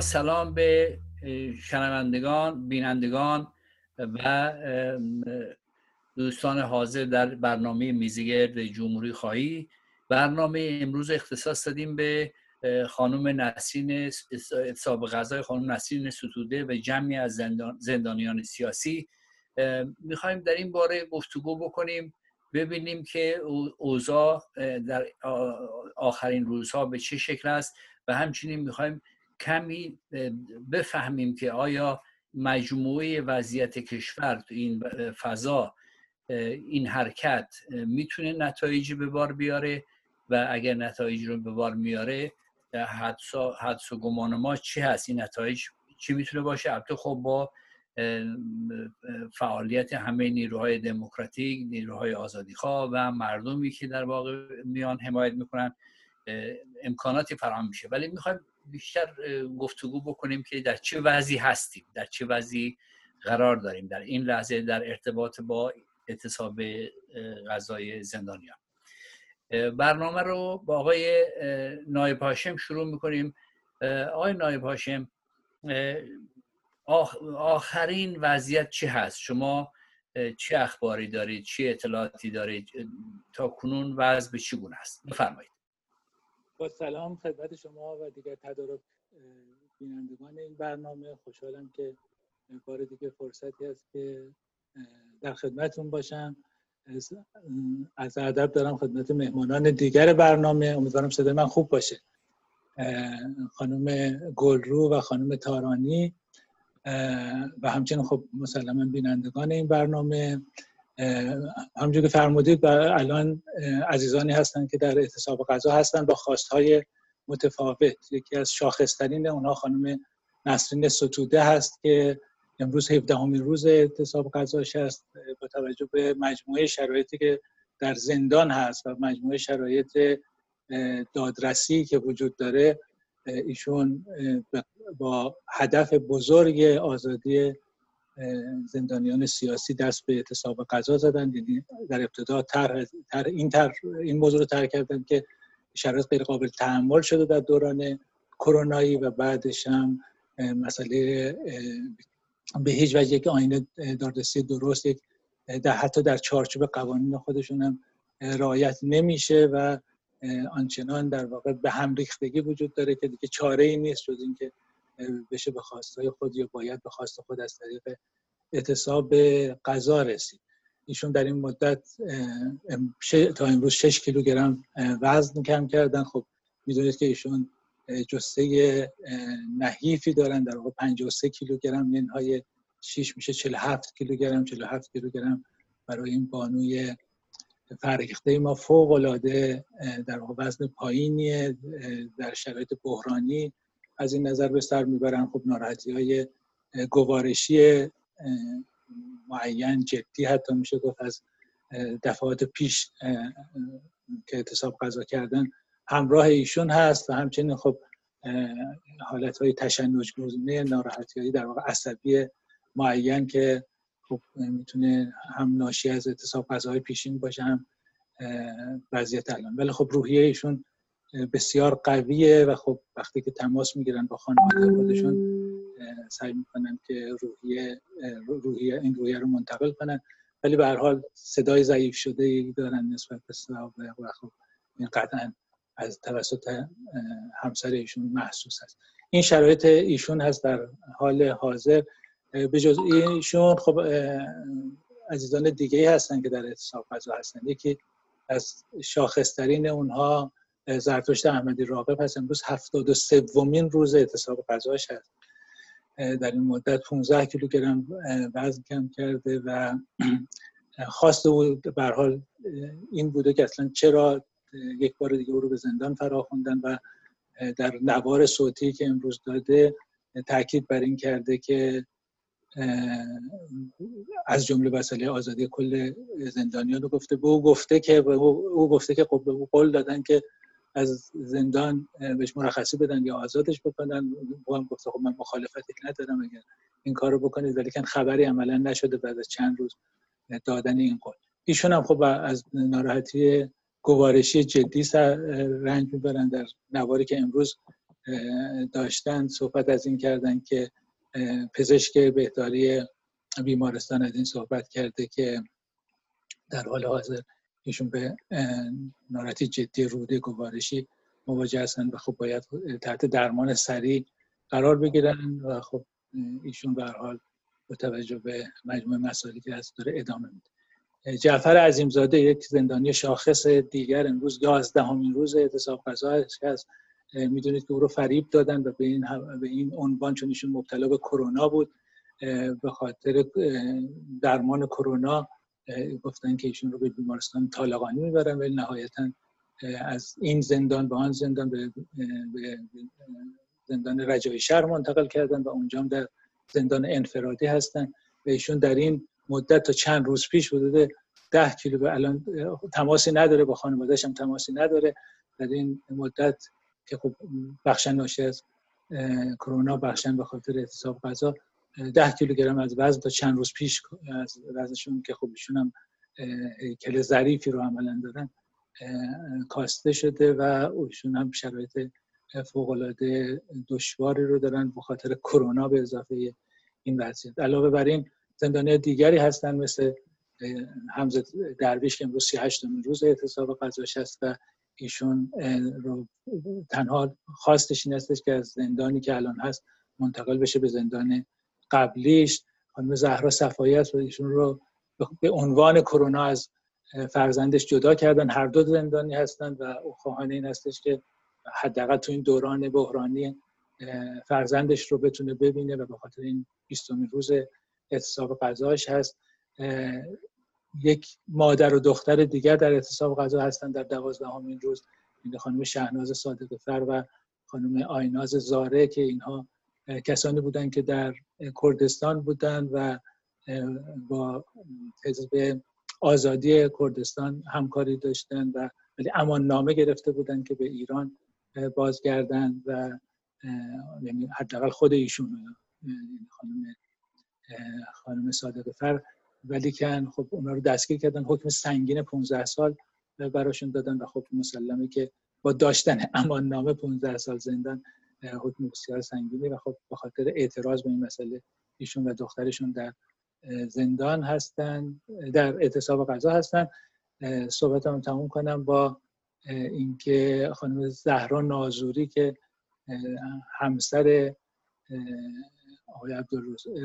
سلام به شنوندگان بینندگان و دوستان حاضر در برنامه میزگرد جمهوری خواهی. برنامه امروز اختصاص دادیم به خانم نسرین حساب غذای خانم نسرین ستوده و جمعی از زندان، زندانیان سیاسی. می‌خوایم در این باره گفتگو بکنیم ببینیم که اوضاع در آخرین روزها به چه شکل است و همچنین می‌خوایم کمی بفهمیم که آیا مجموعه وضعیت کشور تو این فضا این حرکت می‌تونه نتایجی به بار بیاره؟ و اگر نتایج رو به بار میاره حدس و گمان ما چی هست؟ این نتایج چی می‌تونه باشه؟ البته خب با فعالیت همه نیروهای دموکراتیک نیروهای آزادیخواه و مردمی که در واقع میان حمایت می‌کنن امکاناتی فراهم میشه. ولی می‌خوایم بیشتر گفتگو بکنیم که در چه وضعی هستیم در چه وضعی قرار داریم در این لحظه در ارتباط با اعتصاب غذای زندانیان. برنامه رو با آقای نایب هاشم شروع می‌کنیم. آقای نایب هاشم آخرین وضعیت چی هست؟ شما چه اخباری دارید؟ چه اطلاعاتی دارید؟ تا کنون وضع به چی گونه است؟ بفرمایید. با سلام خدمت شما و دیگر تدارک بینندگان این برنامه. خوشحالم که بار دیگه فرصتی هست که در خدمتون باشم. از ادب دارم خدمت مهمانان دیگر برنامه. امیدوارم صدای من خوب باشه. خانم گلرو و خانم تارانی و همچنین خب مسلما بینندگان این برنامه. همونجور که فرمودید الان عزیزانی هستند که در اعتصاب غذا هستند با خواستهای متفاوت. یکی از شاخصترین اونها خانم نسرین ستوده هست که امروز 17 همین روز اعتصاب غذاش هست با توجه به مجموعه شرایطی که در زندان هست و مجموعه شرایط دادرسی که وجود داره ایشون با هدف بزرگ آزادی زندانیان سیاسی دست به اعتصاب قضا زدن یعنی در ابتدا تر, تر این تر این موضوع رو تر کردن که شرایط غیر قابل تحمل شده در دوران کرونایی و بعدش هم مسئله به هیچ وجه یک آینه دادرسی درست در حتی در چارچوب قوانین خودشون هم رعایت نمیشه و آنچنان در واقع به هم ریختگی وجود داره که دیگه چاره ای نیست جز اینکه بشه به خواستهای خود یا باید به خواست خود از طریق اعتصاب غذا رسید. ایشون در این مدت تا امروز 6 کیلوگرم وزن کم کردن. خب می‌دونید که ایشون جسته نحیفی دارن. در واقع 53 کیلوگرم منهای 6 میشه 47 کیلوگرم 47 کیلوگرم برای این بانوی فرهیخته ما فوق العاده در واقع وزن پایینیه در شرایط بحرانی. از این نظر به سر می‌برن. خب ناراحتی های گوارشی معین جدی حتی میشه گفت از دفعات پیش که اعتصاب قضا کردن همراه ایشون هست و همچنین خب حالت های تشنج گزینه ناراحتی هایی در واقع عصبی معین که خب می‌تونه هم ناشی از اعتصاب غذاهای پیشین باشه هم وضعیت الان. ولی خب روحیه ایشون بسیار قویه و خب وقتی که تماس می‌گیرن با خانواده خودشون سعی می‌کنن که روحیه روحیه این روحیه رو منتقل کنن. ولی به هر حال صدای ضعیف شده ای دارن نسبت به و خب این قطعا از توسط همسر ایشون محسوس است. این شرایط ایشون هست در حال حاضر. به جز ایشون خب عزیزان دیگه هستن که در اعتصاب غذا هستن. یکی از شاخصترین اونها زرتشت احمدی راقب هست امروز هفتاد و سومین روز اعتصاب غذاش هست. در این مدت 15 کیلوگرم وزن کم کرده و خواست او به حال این بوده که اصلا چرا یک بار دیگه او رو به زندان فرا خوندن و در نوار صوتی که امروز داده تاکید بر این کرده که از جمله مسئله آزادی کل زندانیان رو گفته به او گفته که او گفته که خب قول دادن که از زندان بهش مرخصی بدن یا آزادش بکنن. او هم گفته خب من مخالفتی ندارم اگر این کارو بکنید. ولی کن خبری عملا نشده بعد از چند روز دادن این قول. ایشون هم خب از ناراحتی گوارشی جدی رنج می‌برن در نواری که امروز داشتن. صحبت از این کردن که پزشک بهداری بیمارستان از این صحبت کرده که در حال حاضر ایشون به ناراحتی جدی روده گوارشی مواجه هستن و خب باید تحت درمان سریع قرار بگیرن و خب ایشون به حال با توجه به مجموع مسائلی که هست داره ادامه میده. جعفر عظیمزاده یک زندانی شاخص دیگر امروز یازدهمین روز اعتصاب قضا هست می‌دونید که او رو فریب دادن و به این به این عنوان چون ایشون مبتلا به کرونا بود به خاطر درمان کرونا گفتن که ایشون رو به بیمارستان طالقانی می‌برن ولی نهایتا از این زندان به آن زندان به, زندان رجای شهر منتقل کردن و اونجا در زندان انفرادی هستن و ایشون در این مدت تا چند روز پیش بوده ده کیلو به الان تماسی نداره با خانوادهش هم تماسی نداره. در این مدت که خب بخشن ناشی از کرونا بخشن به خاطر اعتصاب غذا ده کیلوگرم از وزن تا چند روز پیش از وزنشون که خب ایشون هم کل ظریفی رو عملا دارن کاسته شده و ایشون هم شرایط فوقالعاده دشواری رو دارن به خاطر کرونا به اضافه این وضعیت. علاوه بر این زندانی دیگری هستن مثل حمزه درویش که امروز 38 روز اعتصاب قضاش هست و ایشون رو تنها خواستش این استش که از زندانی که الان هست منتقل بشه به زندان قبلیش خانم زهرا صفایی و ایشون رو به عنوان کرونا از فرزندش جدا کردن. هر دو زندانی هستند و او خواهان این هستش که حداقل تو این دوران بحرانی فرزندش رو بتونه ببینه و به خاطر این 20 روز اعتصاب قضاش هست. یک مادر و دختر دیگر در اعتصاب غذا هستند در دوازدهمین روز. این خانم شهناز صادق فر و خانم آیناز زاره که اینها کسانی بودند که در کردستان بودند و با حزب آزادی کردستان همکاری داشتن و ولی امان نامه گرفته بودند که به ایران بازگردند و یعنی حداقل خود ایشون یعنی خانم خانم صادق فر ولی کن خب اونا رو دستگیر کردن. حکم سنگین 15 سال براشون دادن و خب مسلمه که با داشتن امان نامه 15 سال زندان حکم بسیار سنگینی و خب به خاطر اعتراض به این مسئله ایشون و دخترشون در زندان هستن در اعتصاب قضا هستن. صحبتم تموم کنم با اینکه خانم زهرا نازوری که همسر آقای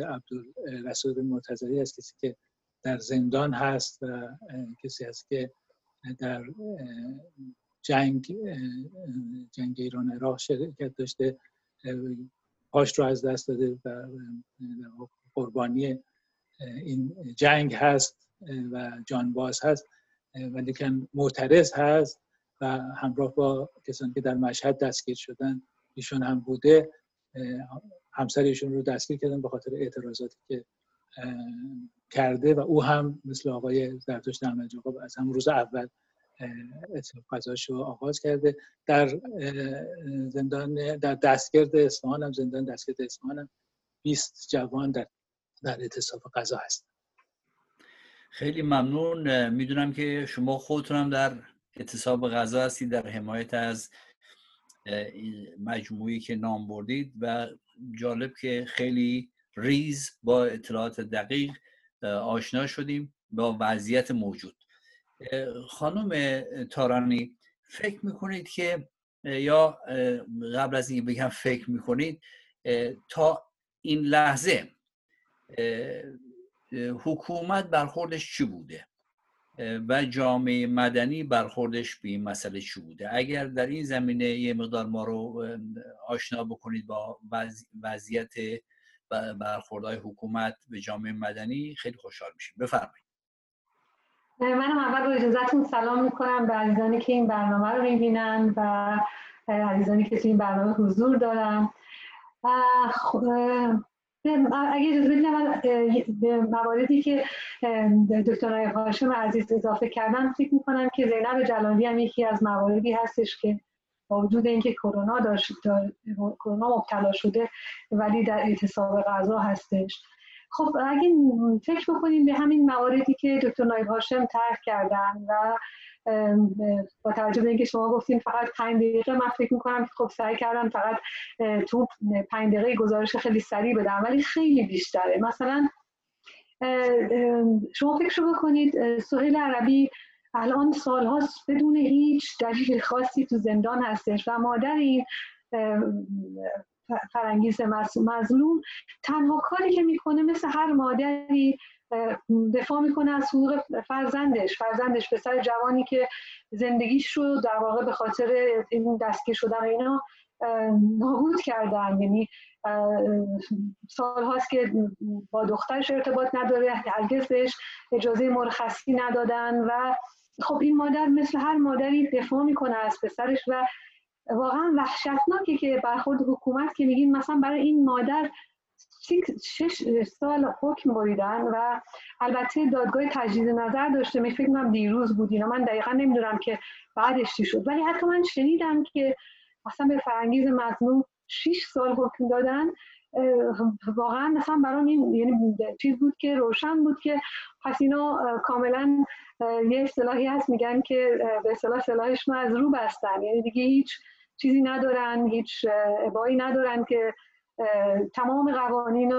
عبدالرسول مرتضوی هست کسی که در زندان هست و کسی هست که در جنگ جنگ ایران عراق شرکت داشته پاش رو از دست داده و قربانی این جنگ هست و جانباز هست ولی که معترض هست و همراه با کسانی که در مشهد دستگیر شدن ایشون هم بوده همسر ایشون رو دستگیر کردن به خاطر اعتراضاتی که کرده و او هم مثل آقای زرتشت احمد از همون روز اول قضاش رو آغاز کرده. در زندان در دستگرد اصفهان هم زندان دستگرد اصفهان هم 20 جوان در در اعتصاب قضا هست. خیلی ممنون. می‌دونم که شما خودتونم در اعتصاب غذا هستید در حمایت از مجموعی که نام بردید و جالب که خیلی ریز با اطلاعات دقیق آشنا شدیم با وضعیت موجود. خانم تارانی فکر می‌کنید که یا قبل از اینکه بگم فکر می‌کنید تا این لحظه حکومت برخوردش چی بوده؟ و جامعه مدنی برخوردش به این مسئله چی بوده؟ اگر در این زمینه یه مقدار ما رو آشنا بکنید با وضعیت برخوردهای حکومت به جامعه مدنی خیلی خوشحال میشیم. بفرمایید. منم اول با اجازتون سلام می‌کنم به عزیزانی که این برنامه رو می‌بینن و عزیزانی که تو این برنامه حضور دارم اگه اجازه بدید من به مواردی که دکتر هاشم عزیز اضافه کردن فکر می‌کنم که زینب جلالی هم یکی از مواردی هستش که با وجود اینکه کرونا داشت کرونا مبتلا شده ولی در اعتصاب غذا هستش. خب اگه فکر بکنیم به همین مواردی که دکتر نایب هاشم طرح کردن و با توجه به اینکه شما گفتین فقط پنج دقیقه من فکر می‌کنم که خب سعی کردم فقط تو پنج دقیقه گزارش خیلی سریع بدم ولی خیلی بیشتره. مثلا شما فکر رو بکنید سهیل عربی الان سالهاست بدون هیچ دلیل خاصی تو زندان هستش و مادر این فرنگیز مظلوم تنها کاری که می‌کنه مثل هر مادری دفاع می‌کنه از حقوق فرزندش. فرزندش پسر جوانی که زندگیش رو در واقع به خاطر این دستگیر شدن اینا نابود کردن. یعنی سال هاست که با دخترش ارتباط نداره هرگز بهش اجازه مرخصی ندادن و خب این مادر مثل هر مادری دفاع می‌کنه از پسرش و واقعا وحشتناکه که برخورد حکومت که میگین مثلا برای این مادر شش سال حکم بریدن و البته دادگاه تجدید نظر داشته می فکر کنم دیروز بود. اینا من دقیقا نمی‌دونم که بعدش چی شد. ولی حتی من شنیدم که مثلا به فرنگیز مظلوم 6 سال حکم دادن واقعا مثلا برام این یعنی چیز بود که روشن بود که پس اینا کاملا یه اصطلاحی هست میگن که به اصطلاح سلاحشون از رو بستن. یعنی دیگه هیچ چیزی ندارن هیچ ابایی ندارن که تمام قوانین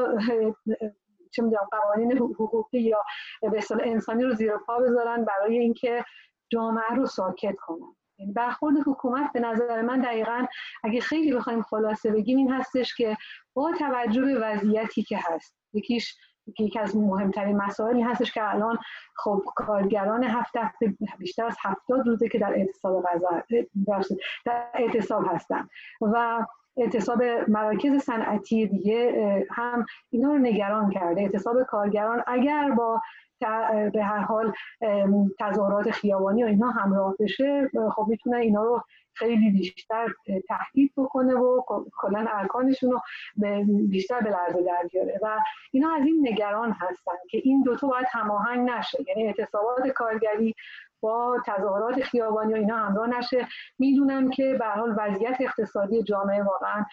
چه می‌دونم قوانین حقوقی یا به انسانی رو زیر پا بذارن برای اینکه جامعه رو ساکت کنن. یعنی برخورد حکومت به نظر من دقیقا اگه خیلی بخوایم خلاصه بگیم این هستش که با توجه به وضعیتی که هست یکیش یکی از مهمترین مسائلی هستش که الان خب کارگران هفت هفته بیشتر از هفتاد روزه که در اعتصاب در اعتصاب هستن. و اعتصاب مراکز صنعتی دیگه هم اینا رو نگران کرده. اعتصاب کارگران اگر با به هر حال تظاهرات خیابانی و اینها همراه بشه خب می‌تونه اینا رو خیلی بیشتر تهدید بکنه و کلا ارکانشون رو بیشتر به لرزه در بیاره. و اینا از این نگران هستن که این دوتا باید هماهنگ نشه. یعنی اعتصابات کارگری با تظاهرات خیابانی و اینا همراه نشه. می‌دونم که به حال وضعیت اقتصادی جامعه واقعا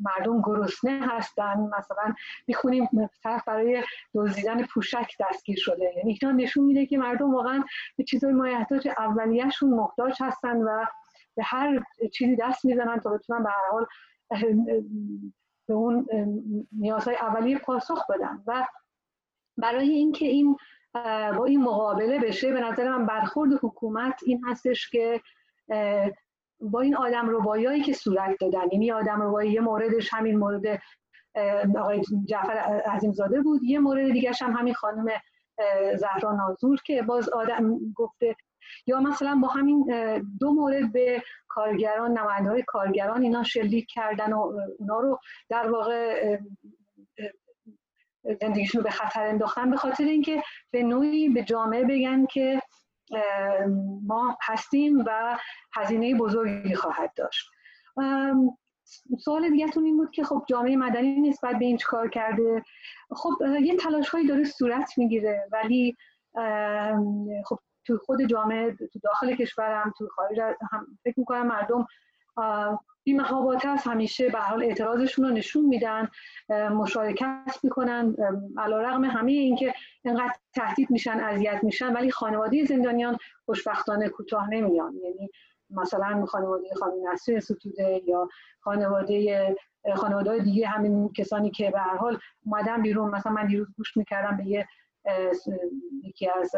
مردم گرسنه هستن. مثلا می‌خونیم طرف برای دزدیدن پوشک دستگیر شده. یعنی اینا نشون میده که مردم واقعا به چیزای مایحتاج اولیهشون محتاج هستن و به هر چیزی دست می‌زنن تا بتونن به هر حال به اون نیازهای اولیه پاسخ بدن. و برای اینکه این با این مقابله بشه به نظر من برخورد حکومت این هستش که با این آدم ربایایی که صورت دادن یعنی آدم ربایی یه موردش همین مورد آقای جعفر عظیمزاده بود یه مورد دیگه هم همین خانم زهرا نازور که باز آدم گفته. یا مثلا با همین دو مورد به کارگران نماینده های کارگران اینا شلیک کردن و اونا رو در واقع زندگیشون به خطر انداختن به خاطر اینکه به نوعی به جامعه بگن که ما هستیم و هزینه بزرگی خواهد داشت. سوال دیگهتون این بود که خب جامعه مدنی نسبت به این کار کرده؟ خب یه تلاش هایی داره صورت می‌گیره ولی خب تو خود جامعه تو داخل کشورم تو خارج هم فکر می‌کنم مردم بی محابات هست همیشه به حال اعتراضشون رو نشون میدن مشارکت می‌کنن علا رقم همه اینکه اینقدر تهدید میشن اذیت میشن ولی خانواده زندانیان خوشبختانه کوتاه نمیان. یعنی مثلا خانواده خانم نسرین ستوده یا خانواده خانواده دیگه همین کسانی که به هر حال اومدن بیرون. مثلا من دیروز گوش می‌کردم به یه یکی از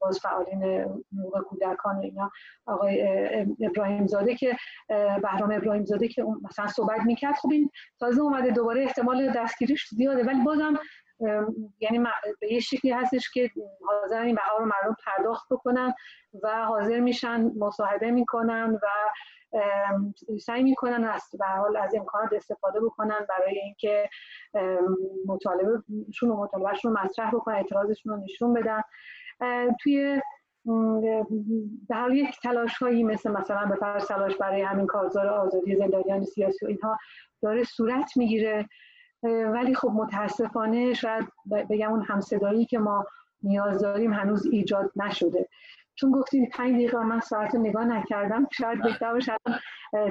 باز فعالین حقوق کودکان اینا آقای ابراهیم زاده که بهرام ابراهیم زاده که مثلا صحبت می‌کرد. خب این تازه اومده دوباره احتمال دستگیریش زیاده. ولی بازم یعنی به یه شکلی هستش که حاضر این بها رو مردم پرداخت بکنن و حاضر میشن مصاحبه می‌کنن و سعی می‌کنن از به حال از امکانات استفاده بکنن برای اینکه مطالبهشون و مطالبهشون رو مطرح بکنن اعتراضشون رو نشون بدن. توی حال یک تلاش هایی مثل مثلا به تلاش برای همین کارزار آزادی زندانیان سیاسی و اینها داره صورت می‌گیره. ولی خب متاسفانه شاید بگم اون همصدایی که ما نیاز داریم هنوز ایجاد نشده. چون گفتین پنج دقیقه من ساعت نگاه نکردم شاید بهتر باشه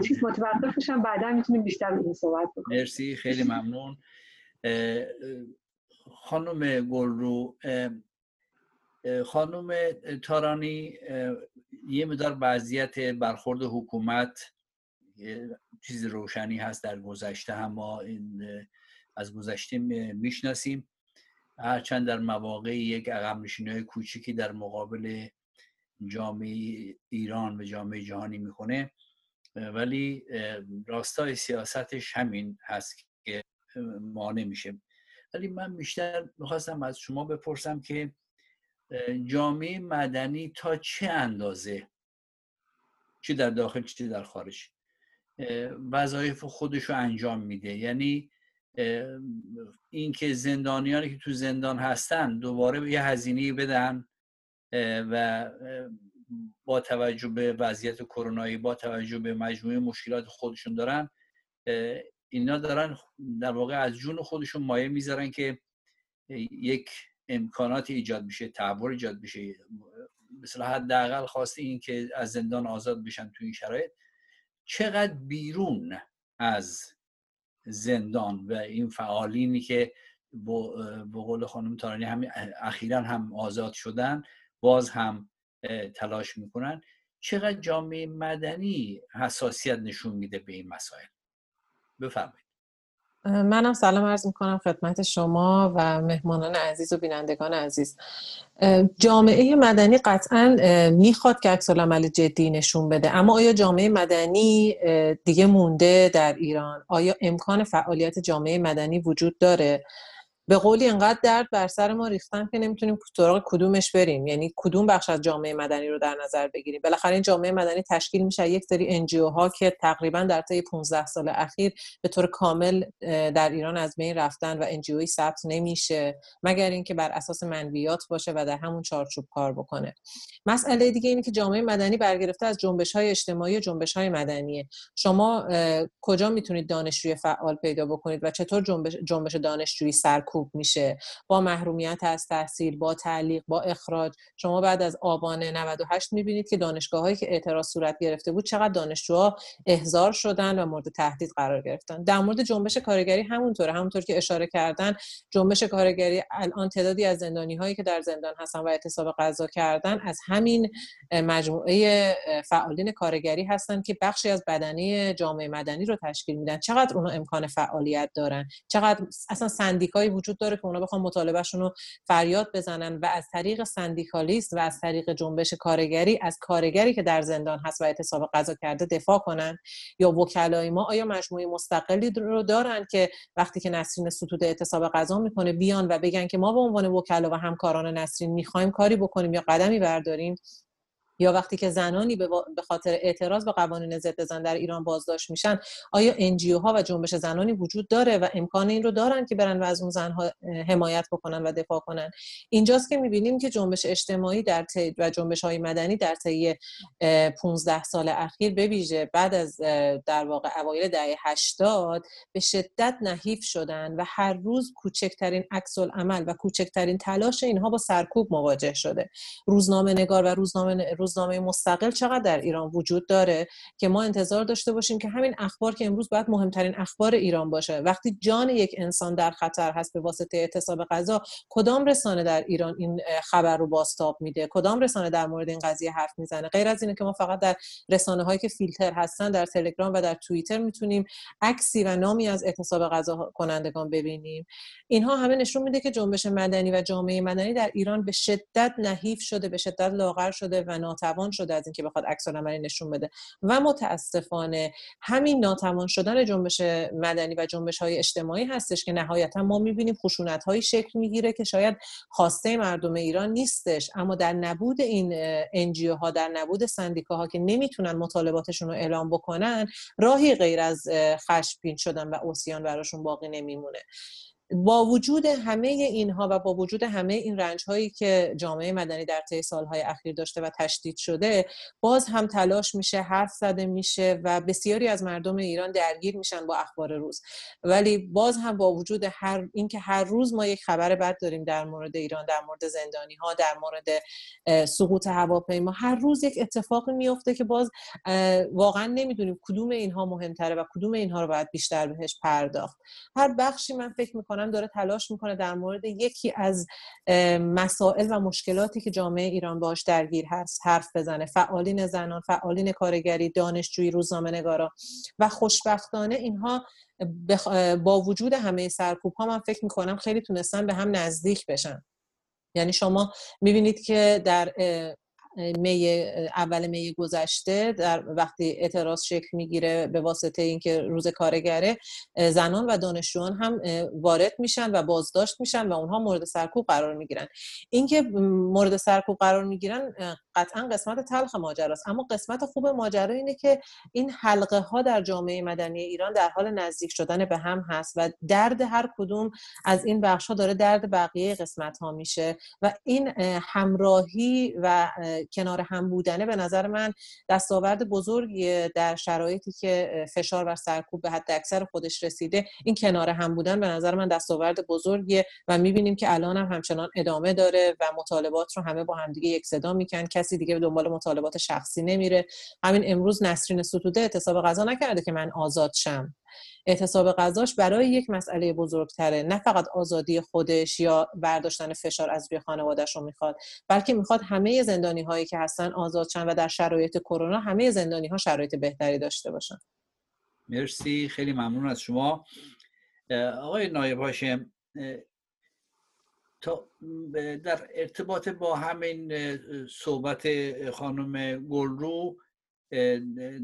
چیز متوقف بشم بعدا می‌تونیم بیشتر این صحبت بکنیم. مرسی خیلی ممنون. خانم گلرو خانم تارانی یه مدار وضعیت برخورد حکومت چیز روشنی هست در گذشته هم ما این از گذشته می‌شناسیم. هرچند در مواقع یک عقب نشینی کوچیکی در مقابل جامعه ایران و جامعه جهانی می‌کنه ولی راستای سیاستش همین هست که مانع میشه. ولی من بیشتر می‌خواستم از شما بپرسم که جامعه مدنی تا چه اندازه؟ چه در داخل چه در خارج؟ وظایف خودش رو انجام میده. یعنی اینکه زندانیانی که تو زندان هستن دوباره یه هزینه بدن و با توجه به وضعیت کرونایی با توجه به مجموعه مشکلات خودشون دارن اینا دارن در واقع از جون خودشون مایه می‌ذارن که یک امکانات ایجاد میشه تحول ایجاد بشه. مثلا حداقل خواسته این که از زندان آزاد بشن تو این شرایط. چقدر بیرون از زندان و این فعالینی که به قول خانم تارانی هم اخیرا هم آزاد شدن باز هم تلاش می‌کنن. چقدر جامعه مدنی حساسیت نشون میده به این مسائل؟ بفرمایید. منم سلام عرض می‌کنم خدمت شما و مهمانان عزیز و بینندگان عزیز. جامعه مدنی قطعا می‌خواد که عکس عمل جدی نشون بده. اما آیا جامعه مدنی دیگه مونده در ایران؟ آیا امکان فعالیت جامعه مدنی وجود داره؟ به قولی انقدر درد بر سر ما ریختن که نمی‌تونیم سراغ کدومش بریم. یعنی کدوم بخش از جامعه مدنی رو در نظر بگیریم؟ بالاخره این جامعه مدنی تشکیل میشه یک سری انجیو ها که تقریبا در طی 15 سال اخیر به طور کامل در ایران از بین رفتن و انجیوی ثبت نمیشه مگر اینکه بر اساس منویات باشه و در همون چارچوب کار بکنه. مسئله دیگه اینه که جامعه مدنی برگرفته از جنبش های اجتماعی و جنبش های مدنیه. شما کجا می‌تونید دانشجوی فعال پیدا بکنید و چطور جنبش, جنبش دانشجویی سر سرکوب میشه. با محرومیت از تحصیل با تعلیق با اخراج. شما بعد از آبان 98 می‌بینید که دانشگاه هایی که اعتراض صورت گرفته بود چقدر دانشجوها احضار شدن و مورد تهدید قرار گرفتن. در مورد جنبش کارگری همونطوره. همونطور که اشاره کردن جنبش کارگری الان تعدادی از زندانی هایی که در زندان هستن و اعتصاب قضا کردن از همین مجموعه فعالین کارگری هستن که بخشی از بدنی جامعه مدنی رو تشکیل میدن. چقدر اونها امکان فعالیت دارن؟ چقدر اصلا سندیکایی وجود داره که اونا بخوان مطالبهشون رو فریاد بزنن و از طریق سندیکالیست و از طریق جنبش کارگری از کارگری که در زندان هست و اعتصاب قضا کرده دفاع کنن؟ یا وکلای ما آیا مجموعه مستقلی رو دارن که وقتی که نسرین ستود اعتصاب قضا می‌کنه بیان و بگن که ما به عنوان وکلا و همکاران نسرین می‌خوایم کاری بکنیم یا قدمی برداریم؟ یا وقتی که زنانی به خاطر اعتراض به قوانین ضد زن در ایران بازداشت میشن آیا انجیو ها و جنبش زنانی وجود داره و امکان این رو دارن که برن و از اون زنها حمایت بکنن و دفاع کنن؟ اینجاست که می‌بینیم که جنبش اجتماعی در طی و جنبش های مدنی در طی 15 سال اخیر به ویژه بعد از در واقع اوایل دهه 80 به شدت نحیف شدن و هر روز کوچکترین عکس عمل و کوچکترین تلاش اینها با سرکوب مواجه شده. روزنامه نگار و روزنامه روزنامه مستقل چقدر در ایران وجود داره که ما انتظار داشته باشیم که همین اخبار که امروز باید مهمترین اخبار ایران باشه. وقتی جان یک انسان در خطر هست به واسطه اعتصاب غذا کدام رسانه در ایران این خبر رو باستاب میده؟ کدام رسانه در مورد این قضیه حرف می‌زنه؟ غیر از اینه که ما فقط در رسانه هایی که فیلتر هستن در تلگرام و در توییتر می‌تونیم عکسی و نامی از اعتصاب غذا کنندگان ببینیم. اینها همه نشون میده که جنبش مدنی و جامعه مدنی در ایران به شدت نحیف شده به شدت لاغر شده و ناتوان شده از اینکه بخواد عکس عملی نشون بده. و متاسفانه همین ناتوان شدن جنبش مدنی و جنبش های اجتماعی هستش که نهایتا ما می‌بینیم خشونت هایی شکل می‌گیره که شاید خواسته مردم ایران نیستش. اما در نبود این انجیو ها در نبود سندیکاها که نمی‌تونن مطالباتشون رو اعلام بکنن راهی غیر از خشمگین شدن و اوسیان براشون باقی نمیمونه. با وجود همه اینها و با وجود همه این رنج هایی که جامعه مدنی در طی سالهای اخیر داشته و تشدید شده باز هم تلاش میشه حرف زده میشه و بسیاری از مردم ایران درگیر میشن با اخبار روز. ولی باز هم با وجود هر اینکه هر روز ما یک خبر بد داریم در مورد ایران در مورد زندانی ها در مورد سقوط هواپیما هر روز یک اتفاقی میفته که باز واقعا نمی‌دونیم کدوم اینها مهمتره و کدوم اینها رو باید بیشتر بهش پرداخت. هر بخشی من فکر می‌کنم داره تلاش می‌کنه در مورد یکی از مسائل و مشکلاتی که جامعه ایران باش درگیر هست حرف بزنه. فعالین زنان فعالین کارگری دانشجویی روزنامه نگارا و خوشبختانه اینها با وجود همه سرکوب ها من فکر می‌کنم خیلی تونستن به هم نزدیک بشن. یعنی شما می‌بینید که در می اول می گذشته در وقتی اعتراض شکل می‌گیره به واسطه اینکه روز کارگره زنان و دانشجویان هم وارد میشن و بازداشت میشن و اونها مورد سرکوب قرار می‌گیرن. اینکه مورد سرکوب قرار می‌گیرن قطعا قسمت تلخ ماجراست. اما قسمت خوب ماجرا اینه که این حلقه ها در جامعه مدنی ایران در حال نزدیک شدن به هم هست و درد هر کدوم از این بخش ها داره درد بقیه قسمت ها میشه و این همراهی و کنار هم بودنه به نظر من دستاورد بزرگی در شرایطی که فشار و سرکوب به حد اکثر خودش رسیده. این کنار هم بودن به نظر من دستاورد بزرگیه و می‌بینیم که الان هم همچنان ادامه داره و مطالبات رو همه با همدیگه یک صدا میکن کسی دیگه به دنبال مطالبات شخصی نمیره. همین امروز نسرین ستوده اعتصاب غذا نکرده که من آزاد شم. اعتصاب غذاش برای یک مسئله بزرگتره. نه فقط آزادی خودش یا برداشتن فشار از روی خانوادهش رو می‌خواد بلکه می‌خواد همه زندانی هایی که هستن آزاد شن و در شرایط کرونا همه زندانی ها شرایط بهتری داشته باشن. مرسی. خیلی ممنون از شما. آقای نایب هاشم تا در ارتباط با همین صحبت خانم گلرو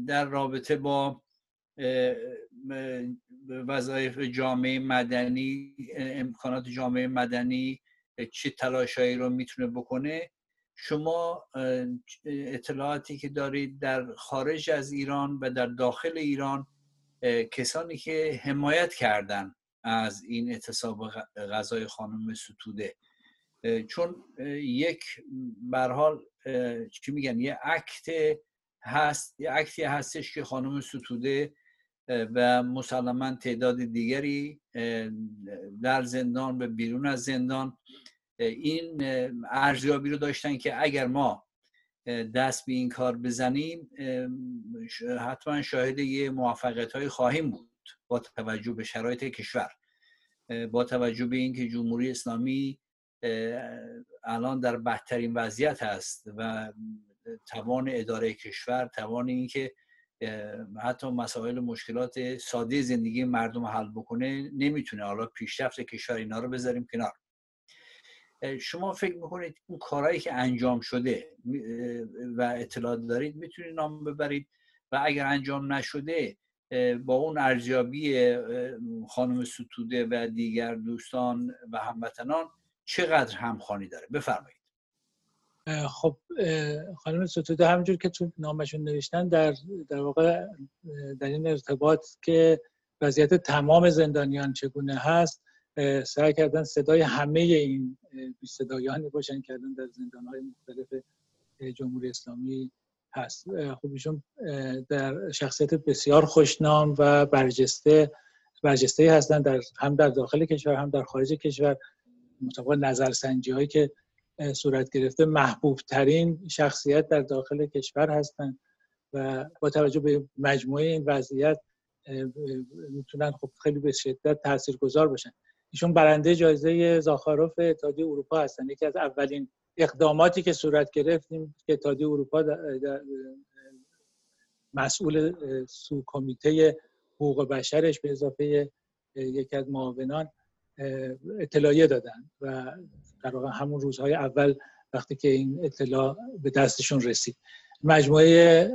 در رابطه با وظایف جامعه مدنی امکانات جامعه مدنی چه تلاشایی رو می‌تونه بکنه. شما اطلاعاتی که دارید در خارج از ایران و در داخل ایران کسانی که حمایت کردن از این اعتصاب غذای خانم ستوده. چون یک برحال چی میگن یه عکت هست یه عکتی هستش که خانم ستوده و مسلما تعداد دیگری در زندان و بیرون از زندان. این ارزیابی رو داشتن که اگر ما دست به این کار بزنیم حتما شاهد یه موفقیت های خواهیم بود با توجه به شرایط کشور. با توجه به اینکه جمهوری اسلامی الان در بدترین وضعیت هست و توان اداره کشور توان اینکه حتی مسائل مشکلات ساده زندگی مردم حل بکنه نمی‌تونه. حالا پیشرفت کشور اینا رو بذاریم کنار. شما فکر می‌کنید اون کارهایی که انجام شده و اطلاعات دارید می‌تونید نام ببرید؟ و اگر انجام نشده با اون ارزیابی خانم ستوده و دیگر دوستان و هموطنان چقدر همخوانی داره؟ بفرمایید. خب خانم ستوده همینجور که تو نامشون نوشتن در در واقع در این ارتباط که وضعیت تمام زندانیان چگونه هست سعی کردن صدای همه این صدایانی باشن کردن در زندانهای مختلف جمهوری اسلامی هست. خب ایشون در شخصیت بسیار خوشنام و برجسته برجسته هستن در هم در داخل کشور هم در خارج کشور. مطابق نظرسنجی هایی که صورت گرفته محبوب ترین شخصیت در داخل کشور هستند و با توجه به مجموعه این وضعیت می‌تونن خب خیلی به شدت تاثیرگذار باشن. ایشون برنده جایزه زاخاروف اتحادیه اروپا هستن. یکی از اولین اقداماتی که صورت گرفتیم که اتحادیه اروپا مسئول سو کمیته حقوق بشرش به اضافه یکی از معاونان اطلاعیه دادن و در واقع همون روزهای اول وقتی که این اطلاع به دستشون رسید. مجموعه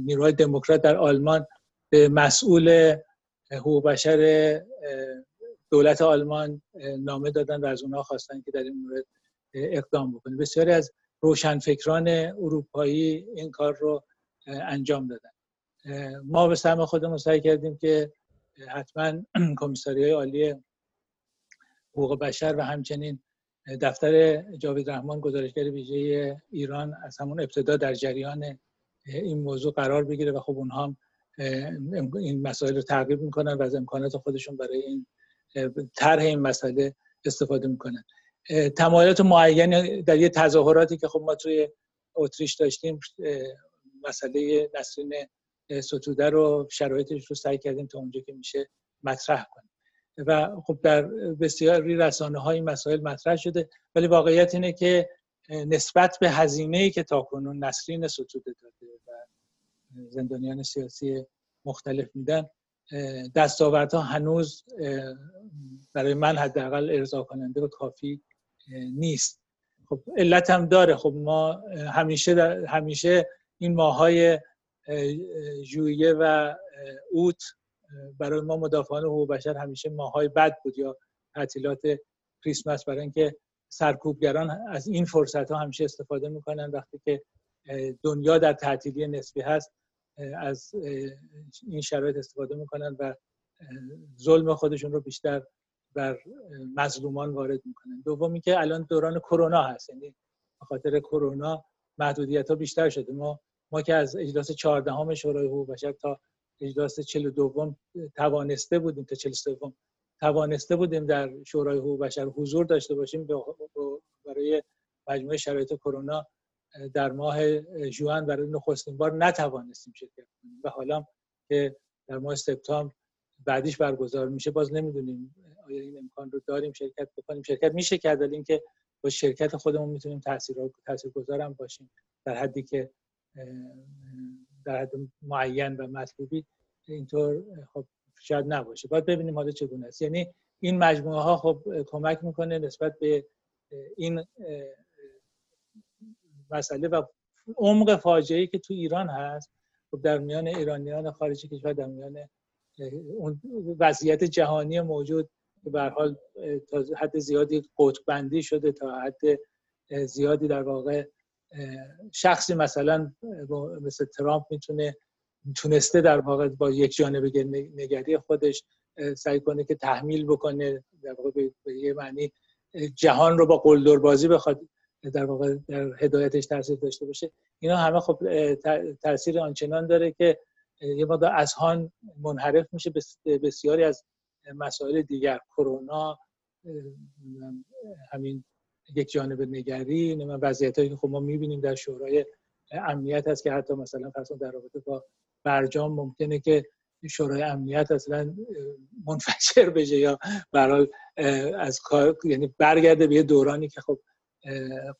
نیروهای دموکرات در آلمان به مسئول حقوق بشر دولت آلمان نامه دادن و از اونها خواستن که در این مورد اقدام بکنه. بسیاری از روشنفکران اروپایی این کار رو انجام دادن. ما به سهم خودمون سعی کردیم که حتما کمیساری عالی حقوق بشر و همچنین دفتر جاوید رحمان گزارشگر ویژه ایران از همون ابتدا در جریان این موضوع قرار بگیره و خب اونها هم این مسائل رو تعقیب می‌کنن و از امکانات خودشون برای این طرح این مسئله استفاده می‌کنن. تمایلات معین در یه تظاهراتی که خب ما توی اتریش داشتیم مسئله نسرین ستوده رو شرایطش رو سعی کردیم تا اونجا که میشه مطرح کنیم. و خب در بسیاری رسانه های مسائل مطرح شده ولی واقعیت اینه که نسبت به هزینه ای که تاکنون نسرین ستوده داده و زندانیان سیاسی مختلف میدن دستاوردها هنوز برای من حداقل ارضا کننده و کافی نیست. خب علت هم داره. خب ما همیشه همیشه این ماهای ژوئیه و اوت برای ما مدافعان حقوق بشر همیشه ماهای بد بود یا تعطیلات کریسمس برای اینکه سرکوبگران از این فرصت ها همیشه استفاده می‌کنن. وقتی که دنیا در تعطیلی نسبی هست از این شرایط استفاده می‌کنن و ظلم خودشون رو بیشتر بر مظلومان وارد می‌کنن. دومی که الان دوران کرونا هست یعنی به خاطر کرونا محدودیت ها بیشتر شده. ما ما که از اجلاس 14 شورای حقوق بشر تا اجلاس 42 توانسته بودیم تا 43 توانسته بودیم در شورای حقوق بشر حضور داشته باشیم برای مجموعه شرایط کرونا در ماه جوان برای نخستین بار نتوانستیم شرکت کنیم. و حالا که در ماه سپتامبر بعدیش برگزار میشه باز نمی‌دونیم آیا این امکان رو داریم شرکت بکنیم. شرکت میشه کرد ولی اینکه با شرکت خودمون می‌تونیم تاثیر تاثیرگذار هم باشیم در حدی که در حد معین و مطلوبی اینطور خب شاید نباشه. باید ببینیم حالا چگونه است. یعنی این مجموعه ها خب کمک می‌کنه نسبت به این مسئله و عمق فاجعه که تو ایران هست. خب در میان ایرانیان خارجی کشور در میان اون وضعیت جهانی موجود. که به حال تا حد زیادی قطب شده تا حد زیادی در واقع شخصی مثلا مثل ترامپ می‌تونه تونسته در واقع با یک جانبه نگری خودش سعی کنه که تحمیل بکنه در واقع به یه معنی جهان رو با قلدر بازی بخواد در واقع در هدایتش تاثیر داشته باشه. اینا همه خب تاثیر آنچنان داره که یه مقدار از هان منحرف میشه بسیاری از مسائل دیگر کرونا همین یک جانب نگری وضعیت هایی که خب ما می‌بینیم در شورای امنیت هست که حتی مثلا فرض در رابطه با برجام ممکنه که شورای امنیت اصلا منفجر بشه یا برای از کار یعنی برگرده به یه دورانی که خب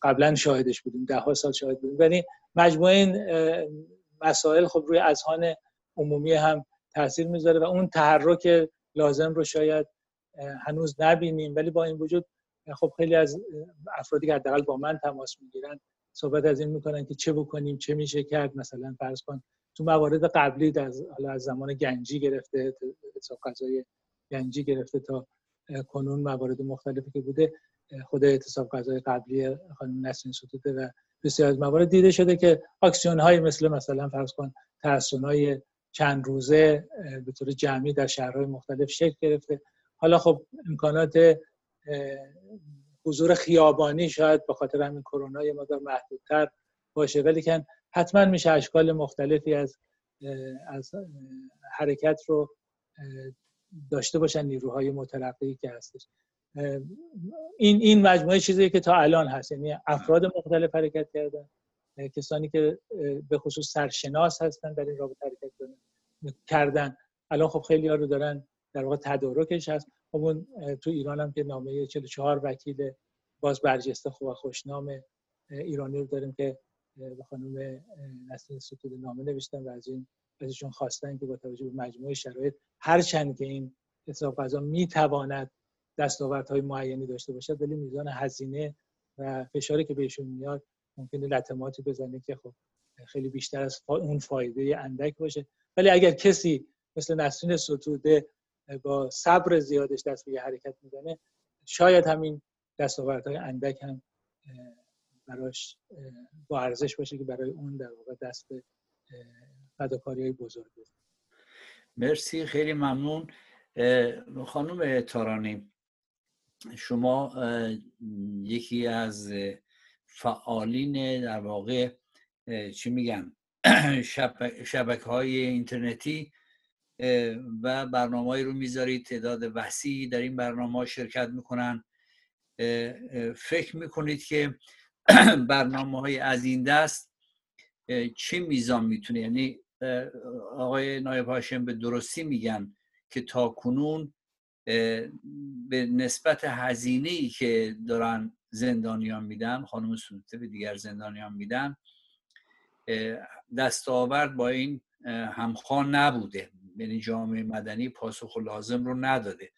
قبلا شاهدش بودیم ده ها سال شاهد بودیم. ولی مجموعه این مسائل خب روی اذهان عمومی هم تاثیر می‌ذاره و اون تحرک لازم رو شاید هنوز نبینیم. ولی با این وجود خب خیلی از افرادی که حداقل با من تماس می‌گیرن صحبت از این می‌کنن که چه بکنیم چه میشه کرد. مثلا فرض کن تو موارد قبلی از حالا از زمان گنجی گرفته حساب قضای گنجی گرفته تا کنون موارد مختلفی که بوده خود اعتصاب غذای قبلی خانم نسرین ستوده و بسیار از موارد دیده شده که اکسیون های مثل مثلا فرض کن ترسون های چند روزه به طور جمعی در شهرهای مختلف شکل گرفته. حالا خب امکانات حضور خیابانی شاید به خاطر همین کرونا یه مقدار محدودتر باشه. ولی که حتما میشه اشکال مختلفی از از حرکت رو داشته باشن نیروهای مترقی که هستش. این این مجموعه چیزی که تا الان هست یعنی افراد مختلف حرکت کردن کسانی که به خصوص سرشناس هستن در این رابطه حرکت کردن الان خب خیلی ها رو دارن در واقع تدارکش هست. خب اون تو ایران هم که نامه 44 وکیل باز برجسته خوب و خوشنام ایرانی رو داریم که به خانم نسل ستود نامه نوشتن و از این ازشون خواستن که با توجه به مجموعه شرایط هرچند که این حساب غذا می‌تواند دستاوردهای معینی داشته باشد ولی میزان هزینه و فشاری که بهشون میاد ممکنه لطماتی بزنه که خب خیلی بیشتر از اون فایده اندک باشه. ولی اگر کسی مثل نسرین ستوده با صبر زیادش دست به حرکت می‌زنه. شاید همین دستاوردهای اندک هم براش با ارزش باشه که برای اون در واقع دست به فداکاری های بزرگ بزنه. مرسی خیلی ممنون. خانم تارانی شما یکی از فعالین در واقع چی میگم شبکه های اینترنتی و برنامه رو می‌ذارید تعداد وسیعی در این برنامه شرکت می‌کنن. فکر می‌کنید که برنامه های از این دست چه میزان می‌تونه؟ یعنی آقای نایب هاشم به درستی میگن که تا کنون به نسبت هزینه ای که دارن زندانیان میدن خانم سلطه به دیگر زندانیان میدن دستاورد با این همخوان نبوده. یعنی جامعه مدنی پاسخ لازم رو نداده.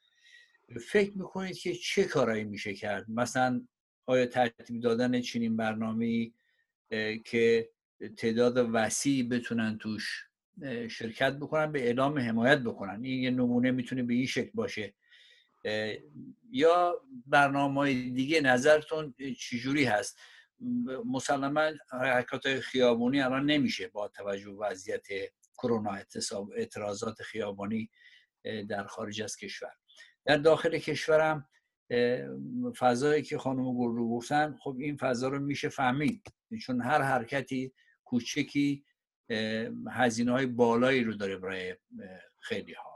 فکر می‌کنید که چه کارایی میشه کرد؟ مثلا آیا ترتیب دادن چنین برنامه که تعداد وسیعی بتونن توش شرکت بکنن به اعلام حمایت بکنن؟ این یه نمونه می‌تونه به این شکل باشه. یا برنامه دیگه نظرتون چجوری هست؟ مسلما حرکات خیابانی الان نمیشه با توجه وضعیت کرونا اعتراضات خیابانی در خارج از کشور. در داخل کشورم فضایی که خانم گل گفتن خب این فضا رو میشه فهمید. چون هر حرکتی کوچکی هزینه های بالایی رو داره برای خیلی ها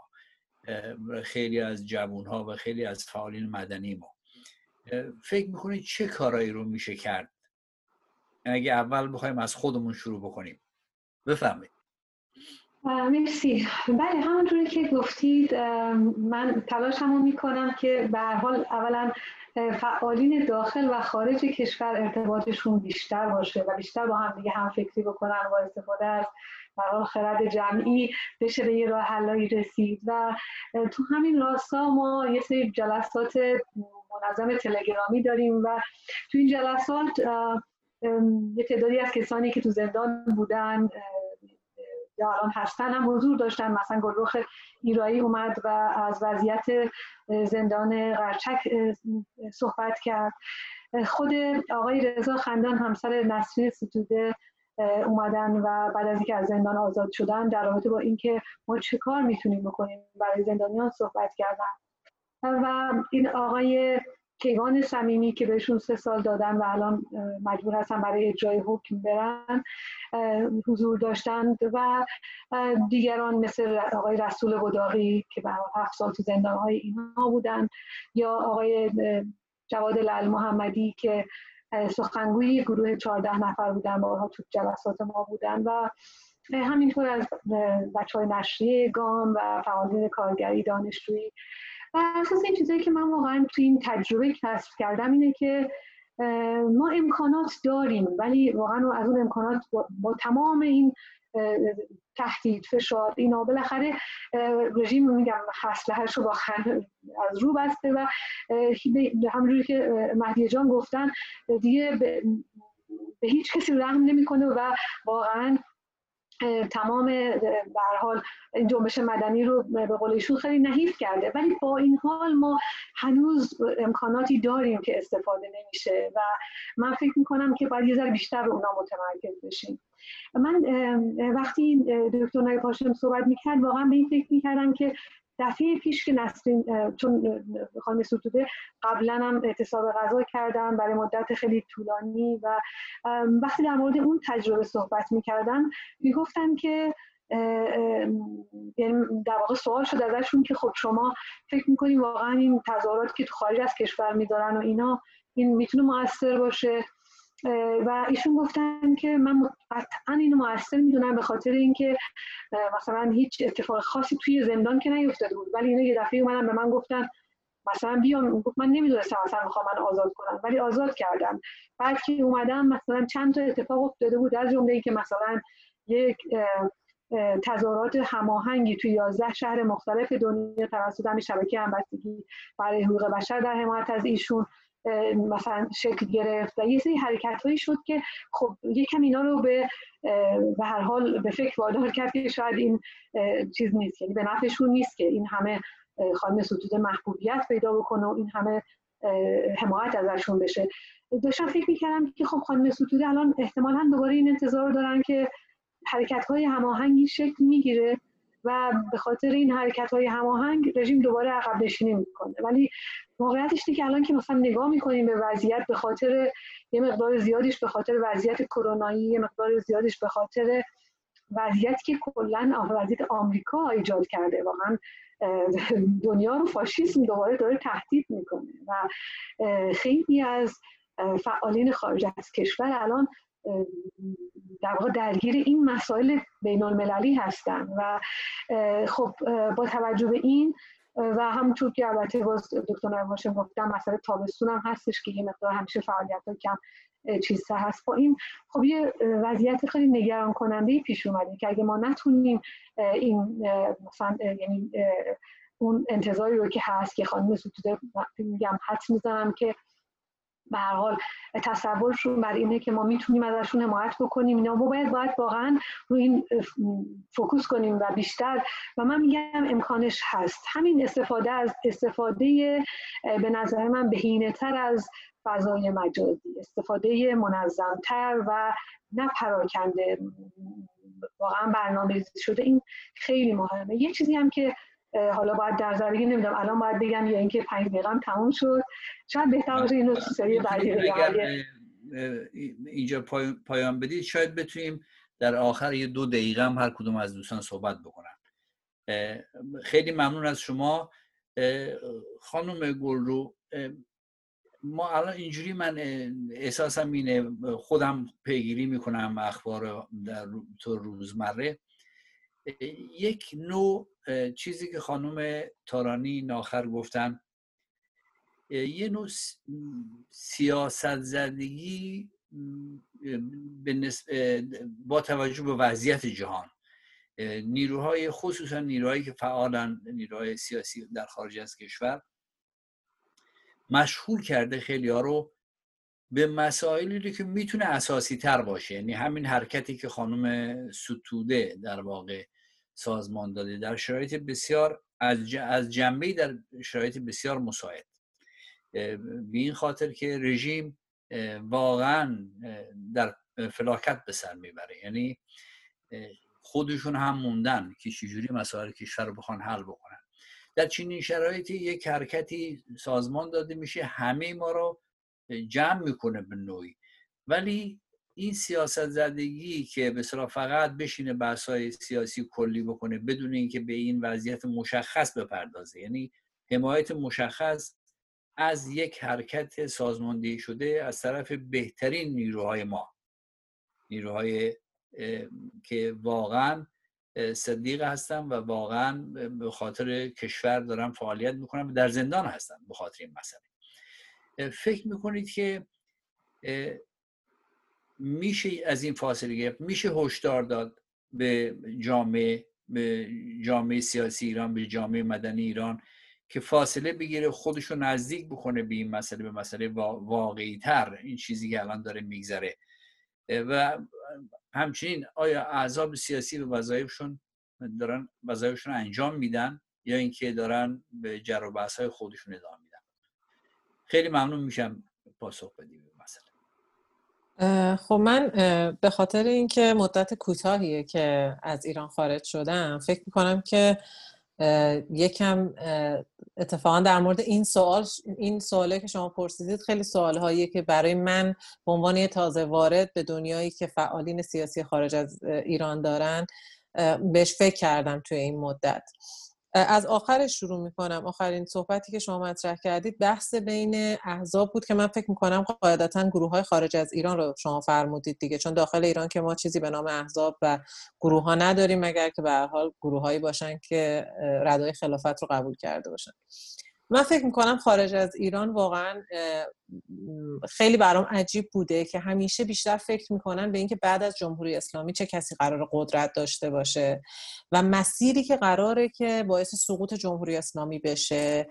خیلی از جوون ها و خیلی از فعالین مدنی ما. فکر می‌کنید چه کارایی رو میشه کرد؟ اگه اول بخوایم از خودمون شروع بکنیم. بفهمید مرسی. بله همونطوری که گفتید من تلاش همون می‌کنم که به حال اولا فعالین داخل و خارج کشور ارتباطشون بیشتر باشه و بیشتر با هم دیگه هم فکری بکنن با استفاده از برای خرد جمعی بشه به یه راه حلایی رسید. و تو همین راستا ما یه سری جلسات منظم تلگرامی داریم و تو این جلسات یه تعدادی از کسانی که تو زندان بودن الان هستن. هم حضور داشتن. مثلا گلرخ ایرایی اومد و از وضعیت زندان قرچک صحبت کرد. خود آقای رضا خندان همسر نسرین ستوده اومدن و بعد از اینکه از زندان آزاد شدن در رابطه با اینکه ما چه کار می‌تونیم بکنیم برای زندانیان صحبت کردن. و این آقای کیوان صمیمی که بهشون سه سال دادن و الان مجبور هستن برای اجرای حکم برن حضور داشتند و دیگران مثل آقای رسول بداقی که به هفت سال تو زندان های اینها بودن یا آقای جواد لال محمدی که سخنگوی گروه 14 نفر بودن بارها تو جلسات ما بودن و همینطور از بچه های نشریه گام و فعالین کارگری دانشجویی و اساس این چیزایی که من واقعا تو این تجربه کسب کردم اینه که ما امکانات داریم ولی واقعا از اون امکانات با, تمام این تهدید فشار اینا بالاخره رژیم میگم هسلهش رو با از رو بسته و همونجوری که مهدی جان گفتن دیگه به هیچ کسی رحم نمی‌کنه و واقعا تمام به حال جنبش مدنی رو به قول ایشون خیلی نحیف کرده. ولی با این حال ما هنوز امکاناتی داریم که استفاده نمیشه و من فکر می‌کنم که باید یه ذره بیشتر رو اونا متمرکز بشیم. من وقتی دکتر نای پاشم صحبت می‌کرد واقعا به این فکر می‌کردم که دفعه پیش که نسرین چون خانم ستوده قبلا هم اعتصاب غذا کردن برای مدت خیلی طولانی و وقتی در مورد اون تجربه صحبت می‌کردن می‌گفتن که یعنی در واقع سوال شد ازشون که خب شما فکر می‌کنیم واقعا این تظاهرات که تو خارج از کشور میدارن و اینا این می‌تونه موثر باشه؟ و ایشون گفتن که من قطعا اینو موثر می‌دونم به خاطر اینکه مثلا هیچ اتفاق خاصی توی زندان که نیفتاده بود. ولی اینا یه دفعه اومدن به من گفتن مثلا بیام گفت من نمی‌دونستم مثلا می‌خوام من آزاد کنم ولی آزاد کردم. بعد که اومدم مثلا چند تا اتفاق افتاده بود از جمله که مثلا یک تظاهرات هماهنگی توی 11 شهر مختلف دنیا توسط همین شبکه همبستگی برای حقوق بشر در حمایت از ایشون مثلا شکل گرفت و یه سری حرکت هایی شد که خب یکم اینا رو به به هر حال به فکر وادار کرد که شاید این چیز نیست. یعنی به نفعشون نیست که این همه خانم ستوده محبوبیت پیدا بکنه و این همه حمایت ازشون بشه. داشتم فکر می‌کردم که خب خانم ستوده الان احتمالا دوباره این انتظار دارن که حرکت های هماهنگی شکل می‌گیره و به خاطر این حرکت های هماهنگ رژیم دوباره عقب نشینی می‌کنه. ولی واقعیتش که الان که مثلا نگاه می‌کنیم به وضعیت به خاطر یه مقدار زیادیش به خاطر وضعیت کرونایی یه مقدار زیادیش به خاطر وضعیتی که کلا وضعیت آمریکا ایجاد کرده. واقعا دنیا رو فاشیسم دوباره داره تهدید می‌کنه و خیلی از فعالین خارج از کشور الان در واقع درگیر این مسائل بین المللی هستن و خب با توجه به این و همونطور که البته باز دکتر نواشم گفتم مسئله تابستون هم هستش که یه مقدار همیشه فعالیت کم چیز هست. با این خب یه وضعیت خیلی نگران کننده پیش اومده که اگه ما نتونیم این مثلا یعنی اون انتظاری رو که هست که خانم ستوده میگم حد می‌زنم که به حال تصورشون بر اینه که ما می‌تونیم ازشون حمایت بکنیم. اینا ما باید باید واقعا روی این فوکوس کنیم و بیشتر. و من میگم امکانش هست. همین استفاده از استفاده به نظر من بهینه تر از فضای مجازی. استفاده منظمتر و نه پراکنده. واقعا برنامه شده. این خیلی مهمه. یه چیزی هم که حالا باید در زرگی نمی‌دونم الان باید بگم یا اینکه پنج دقیقه تموم شد. شاید بهتر باشه اینو سری بعدی اینجا پایان بدید. شاید بتونیم در آخر یه دو دقیقه هم هر کدوم از دوستان صحبت بکنن. خیلی ممنون از شما. خانم گلرو ما الان اینجوری من احساسم اینه خودم پیگیری می‌کنم اخبار در تو روزمره. یک نوع چیزی که خانم تارانی ناخر گفتن. یه نوع سیاست زدگی با توجه به وضعیت جهان. نیروهای خصوصا نیروهایی که فعالن نیروهای سیاسی در خارج از کشور مشغول کرده خیلی ها رو به مسائلی که می‌تونه اساسی تر باشه. یعنی همین حرکتی که خانم ستوده در واقع سازمان داده در شرایط بسیار از, جنبه در شرایط بسیار مساعد. به این خاطر که رژیم واقعا در فلاکت به سر می‌بره. یعنی خودشون هم موندن که چجوری مسائل کشور رو بخوان حل بکنن. در چنین شرایطی یک حرکتی سازمان داده میشه همه ما رو جمع می‌کنه به نوعی. ولی این سیاست زدگی که به فقط بشینه بحث‌های سیاسی کلی بکنه بدون اینکه به این وضعیت مشخص بپردازه. یعنی حمایت مشخص از یک حرکت سازماندهی شده از طرف بهترین نیروهای ما. نیروهای که واقعا صدیق هستن و واقعا به خاطر کشور دارن فعالیت می‌کنن در زندان هستن به خاطر این مسئله. فکر می‌کنید که میشه از این فاصله گرفت؟ میشه هشدار داد به جامعه به جامعه سیاسی ایران به جامعه مدنی ایران که فاصله بگیره خودشو نزدیک بکنه به این مسئله به مسئله واقعی تر این چیزی که الان داره میگذره. و همچنین آیا اعضاب سیاسی به وظایفشون دارن وظایفشون انجام میدن یا اینکه دارن به جر و های خودشون ادامه میدن؟ خیلی ممنون میشم پاسخ بدیم خب من به خاطر اینکه مدت کوتاهیه که از ایران خارج شدم فکر می‌کنم که یکم اتفاقا در مورد این سوال این سوالی که شما پرسیدید خیلی سوال هایی که برای من به عنوان تازه وارد به دنیایی که فعالین سیاسی خارج از ایران دارن بهش فکر کردم توی این مدت. از آخرش شروع می‌کنم. آخرین صحبتی که شما مطرح کردید بحث بین احزاب بود که من فکر می‌کنم قاعدتا گروه های خارج از ایران رو شما فرمودید دیگه. چون داخل ایران که ما چیزی به نام احزاب و گروه ها نداریم مگر که به حال گروه هایی باشن که ردای خلافت رو قبول کرده باشن. من فکر می‌کنم خارج از ایران واقعا خیلی برام عجیب بوده که همیشه بیشتر فکر می‌کنن به اینکه بعد از جمهوری اسلامی چه کسی قرار قدرت داشته باشه و مسیری که قراره که باعث سقوط جمهوری اسلامی بشه.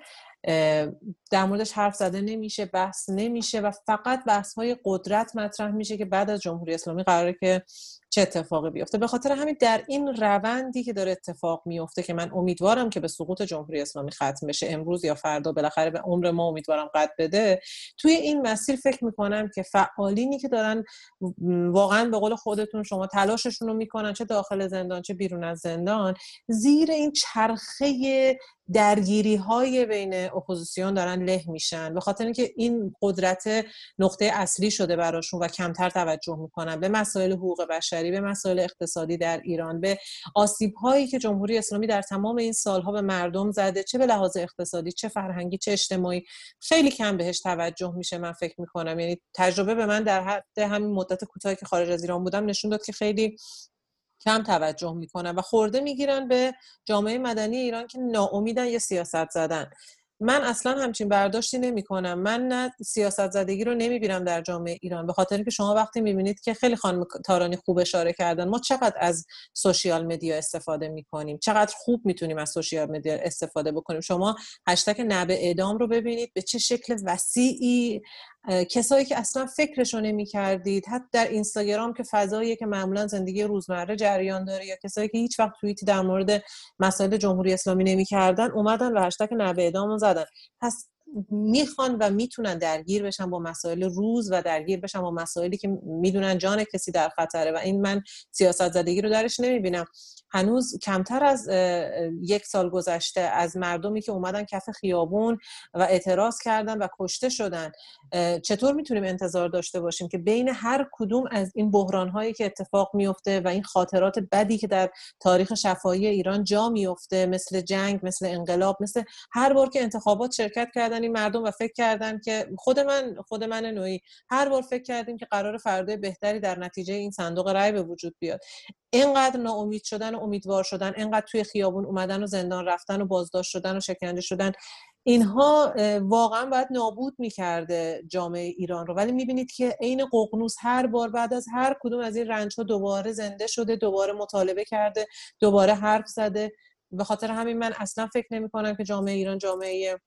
در موردش حرف زده نمیشه بحث نمیشه و فقط بحث های قدرت مطرح میشه که بعد از جمهوری اسلامی قراره که چه اتفاقی بیفته. به خاطر همین در این روندی که داره اتفاق میفته که من امیدوارم که به سقوط جمهوری اسلامی ختم بشه امروز یا فردا بالاخره به عمر ما امیدوارم قد بده توی این مسیر فکر می‌کنم که فعالینی که دارن واقعا به قول خودتون شما تلاششون رو می‌کنن چه داخل زندان چه بیرون از زندان زیر این چرخه درگیری های بین اپوزیسیون دارن له میشن به خاطر اینکه این قدرت نقطه اصلی شده براشون و کمتر توجه می‌کنن به مسائل حقوق بشری به مسائل اقتصادی در ایران به آسیب هایی که جمهوری اسلامی در تمام این سالها به مردم زده چه به لحاظ اقتصادی چه فرهنگی چه اجتماعی خیلی کم بهش توجه میشه من فکر می‌کنم. یعنی تجربه به من در حد همین مدت کوتاهی که خارج از ایران بودم نشون داد که خیلی کم توجه می‌کنن و خورده می‌گیرن به جامعه مدنی ایران که ناامیدن یه سیاست زدن. من اصلا همچین برداشتی نمی کنم من نه سیاست زدگی رو نمی‌بینم در جامعه ایران به خاطر که شما وقتی می‌بینید که خیلی خانم تارانی خوب اشاره کردن ما چقدر از سوشیال مدیا استفاده می‌کنیم؟ چقدر خوب می‌تونیم از سوشیال مدیا استفاده بکنیم؟ شما هشتگ نبه اعدام رو ببینید به چه شکل وسیعی کسایی که اصلا فکرشو نمی کردید حتی در اینستاگرام که فضاییه که معمولا زندگی روزمره جریان داره یا کسایی که هیچ وقت توییتی در مورد مسائل جمهوری اسلامی نمی کردن اومدن و هشتگ نبه اعدام زدن. پس می‌خوان و می‌تونن درگیر بشن با مسائل روز و درگیر بشن با مسائلی که می‌دونن جان کسی در خطره و این من سیاست زدگی رو درش نمی‌بینم. هنوز کمتر از یک سال گذشته از مردمی که اومدن کف خیابون و اعتراض کردن و کشته شدن. چطور می‌تونیم انتظار داشته باشیم که بین هر کدوم از این بحران هایی که اتفاق میفته و این خاطرات بدی که در تاریخ شفاهی ایران جا میفته مثل جنگ مثل انقلاب مثل هر بار که انتخابات شرکت کردن این مردم و فکر کردن که خود من خود من نوعی هر بار فکر کردیم که قرار فردا بهتری در نتیجه این صندوق رای به وجود بیاد. اینقدر ناامید شدن و امیدوار شدن اینقدر توی خیابون اومدن و زندان رفتن و بازداشت شدن و شکنجه شدن. اینها واقعا باید نابود می‌کرده جامعه ایران رو. ولی می‌بینید که عین ققنوس هر بار بعد از هر کدوم از این رنج ها دوباره زنده شده دوباره مطالبه کرده دوباره حرف زده. به خاطر همین من اصلا فکر نمی کنم که جامعه ایران جامعه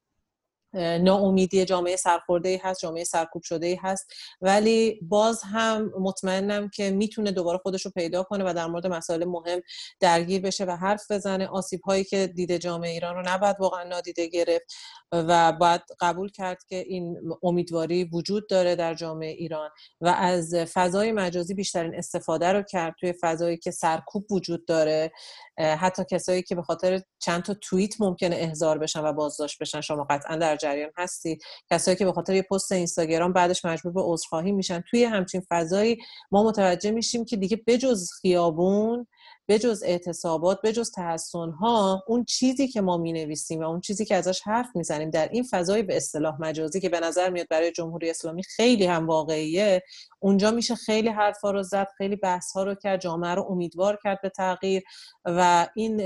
ناامیدی جامعه سرخورده هست جامعه سرکوب شده هست. ولی باز هم مطمئنم که می‌تونه دوباره خودش رو پیدا کنه و در مورد مسائل مهم درگیر بشه و حرف بزنه. آسیب هایی که دیده جامعه ایران رو نباید واقعا نادیده گرفت و باید قبول کرد که این امیدواری وجود داره در جامعه ایران و از فضای مجازی بیشترین استفاده رو کرد توی فضایی که سرکوب وجود داره. حتی کسایی که به خاطر چند تا توییت ممکنه احضار بشن و بازداشت بشن شما قطعا در جریان هستید کسایی که به خاطر یه پست اینستاگرام بعدش مجبور به عذرخواهی میشن. توی همچین فضایی ما متوجه میشیم که دیگه بجز خیابون بجز اعتصابات بجز تحسن ها اون چیزی که ما می نویسیم و اون چیزی که ازش حرف می‌زنیم در این فضای به اصطلاح مجازی که به نظر میاد برای جمهوری اسلامی خیلی هم واقعیه اونجا میشه خیلی حرفا رو زد خیلی بحث ها رو کرد جامعه رو امیدوار کرد به تغییر و این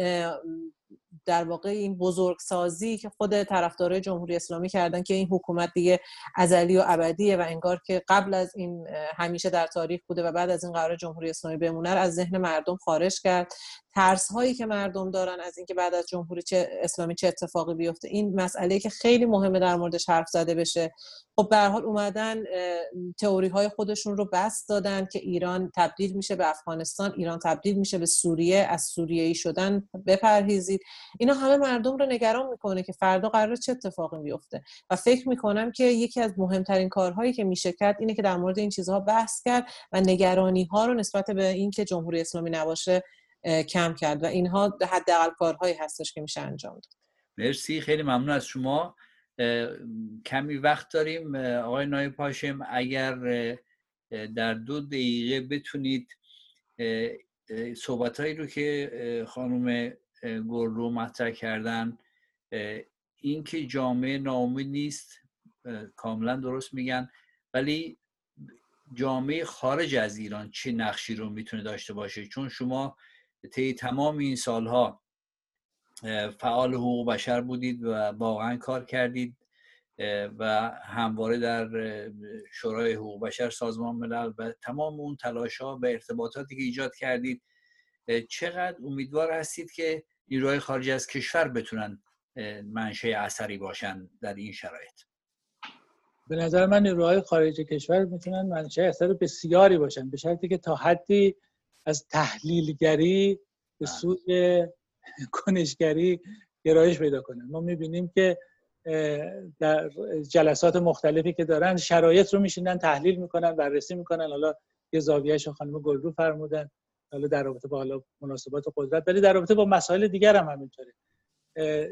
در واقع این بزرگسازی که خود طرفدارای جمهوری اسلامی کردن که این حکومت دیگه ازلی و ابدیه و انگار که قبل از این همیشه در تاریخ بوده و بعد از این قرار جمهوری اسلامی بمونه از ذهن مردم خارج کرد. ترس هایی که مردم دارن از اینکه بعد از جمهوری اسلامی چه اتفاقی بیفته این مسئله که خیلی مهمه در موردش حرف زده بشه. خب به حال اومدن تئوری های خودشون رو بس دادن که ایران تبدیل میشه به افغانستان ایران تبدیل میشه به سوریه از سوریه‌ای شدن بپرهیزید. اینا همه مردم رو نگران می‌کنه که فردا قرار چه اتفاقی بیفته. و فکر می‌کنم که یکی از مهمترین کارهایی که میشه کرد اینه که در مورد این چیزها بحث کرد و نگرانی ها رو نسبت به اینکه جمهوری اسلامی نباشه کم کرد و اینها حداقل کارهایی هستش که میشه انجام داد. مرسی خیلی ممنون از شما. کمی وقت داریم. آقای نایب پاشم اگر در دو دقیقه بتونید صحبت هایی رو که خانم رو مطرح کردن. اینکه جامعه ناامید نیست کاملا درست میگن. ولی جامعه خارج از ایران چه نقشی رو می‌تونه داشته باشه؟ چون شما طی تمام این سالها فعال حقوق بشر بودید و واقعا کار کردید و همواره در شورای حقوق بشر سازمان ملل و تمام اون تلاش ها و ارتباطاتی که ایجاد کردید چقدر امیدوار هستید که نیروهای خارجی از کشور بتونن منشه اثری باشن در این شرایط. به نظر من نیروهای خارج کشور می‌تونن منشه اثر بسیاری باشن به شرطی که تا حدی از تحلیلگری به بله. سوی کنشگری گرایش پیدا کنن. ما می‌بینیم که در جلسات مختلفی که دارن شرایط رو میشینن تحلیل می‌کنن بررسی می‌کنن. حالا یه زاویهش خانم گلرو فرمودن. حالا در رابطه با حالا مناسبات قدرت ولی در رابطه با مسائل دیگر هم همینطوره.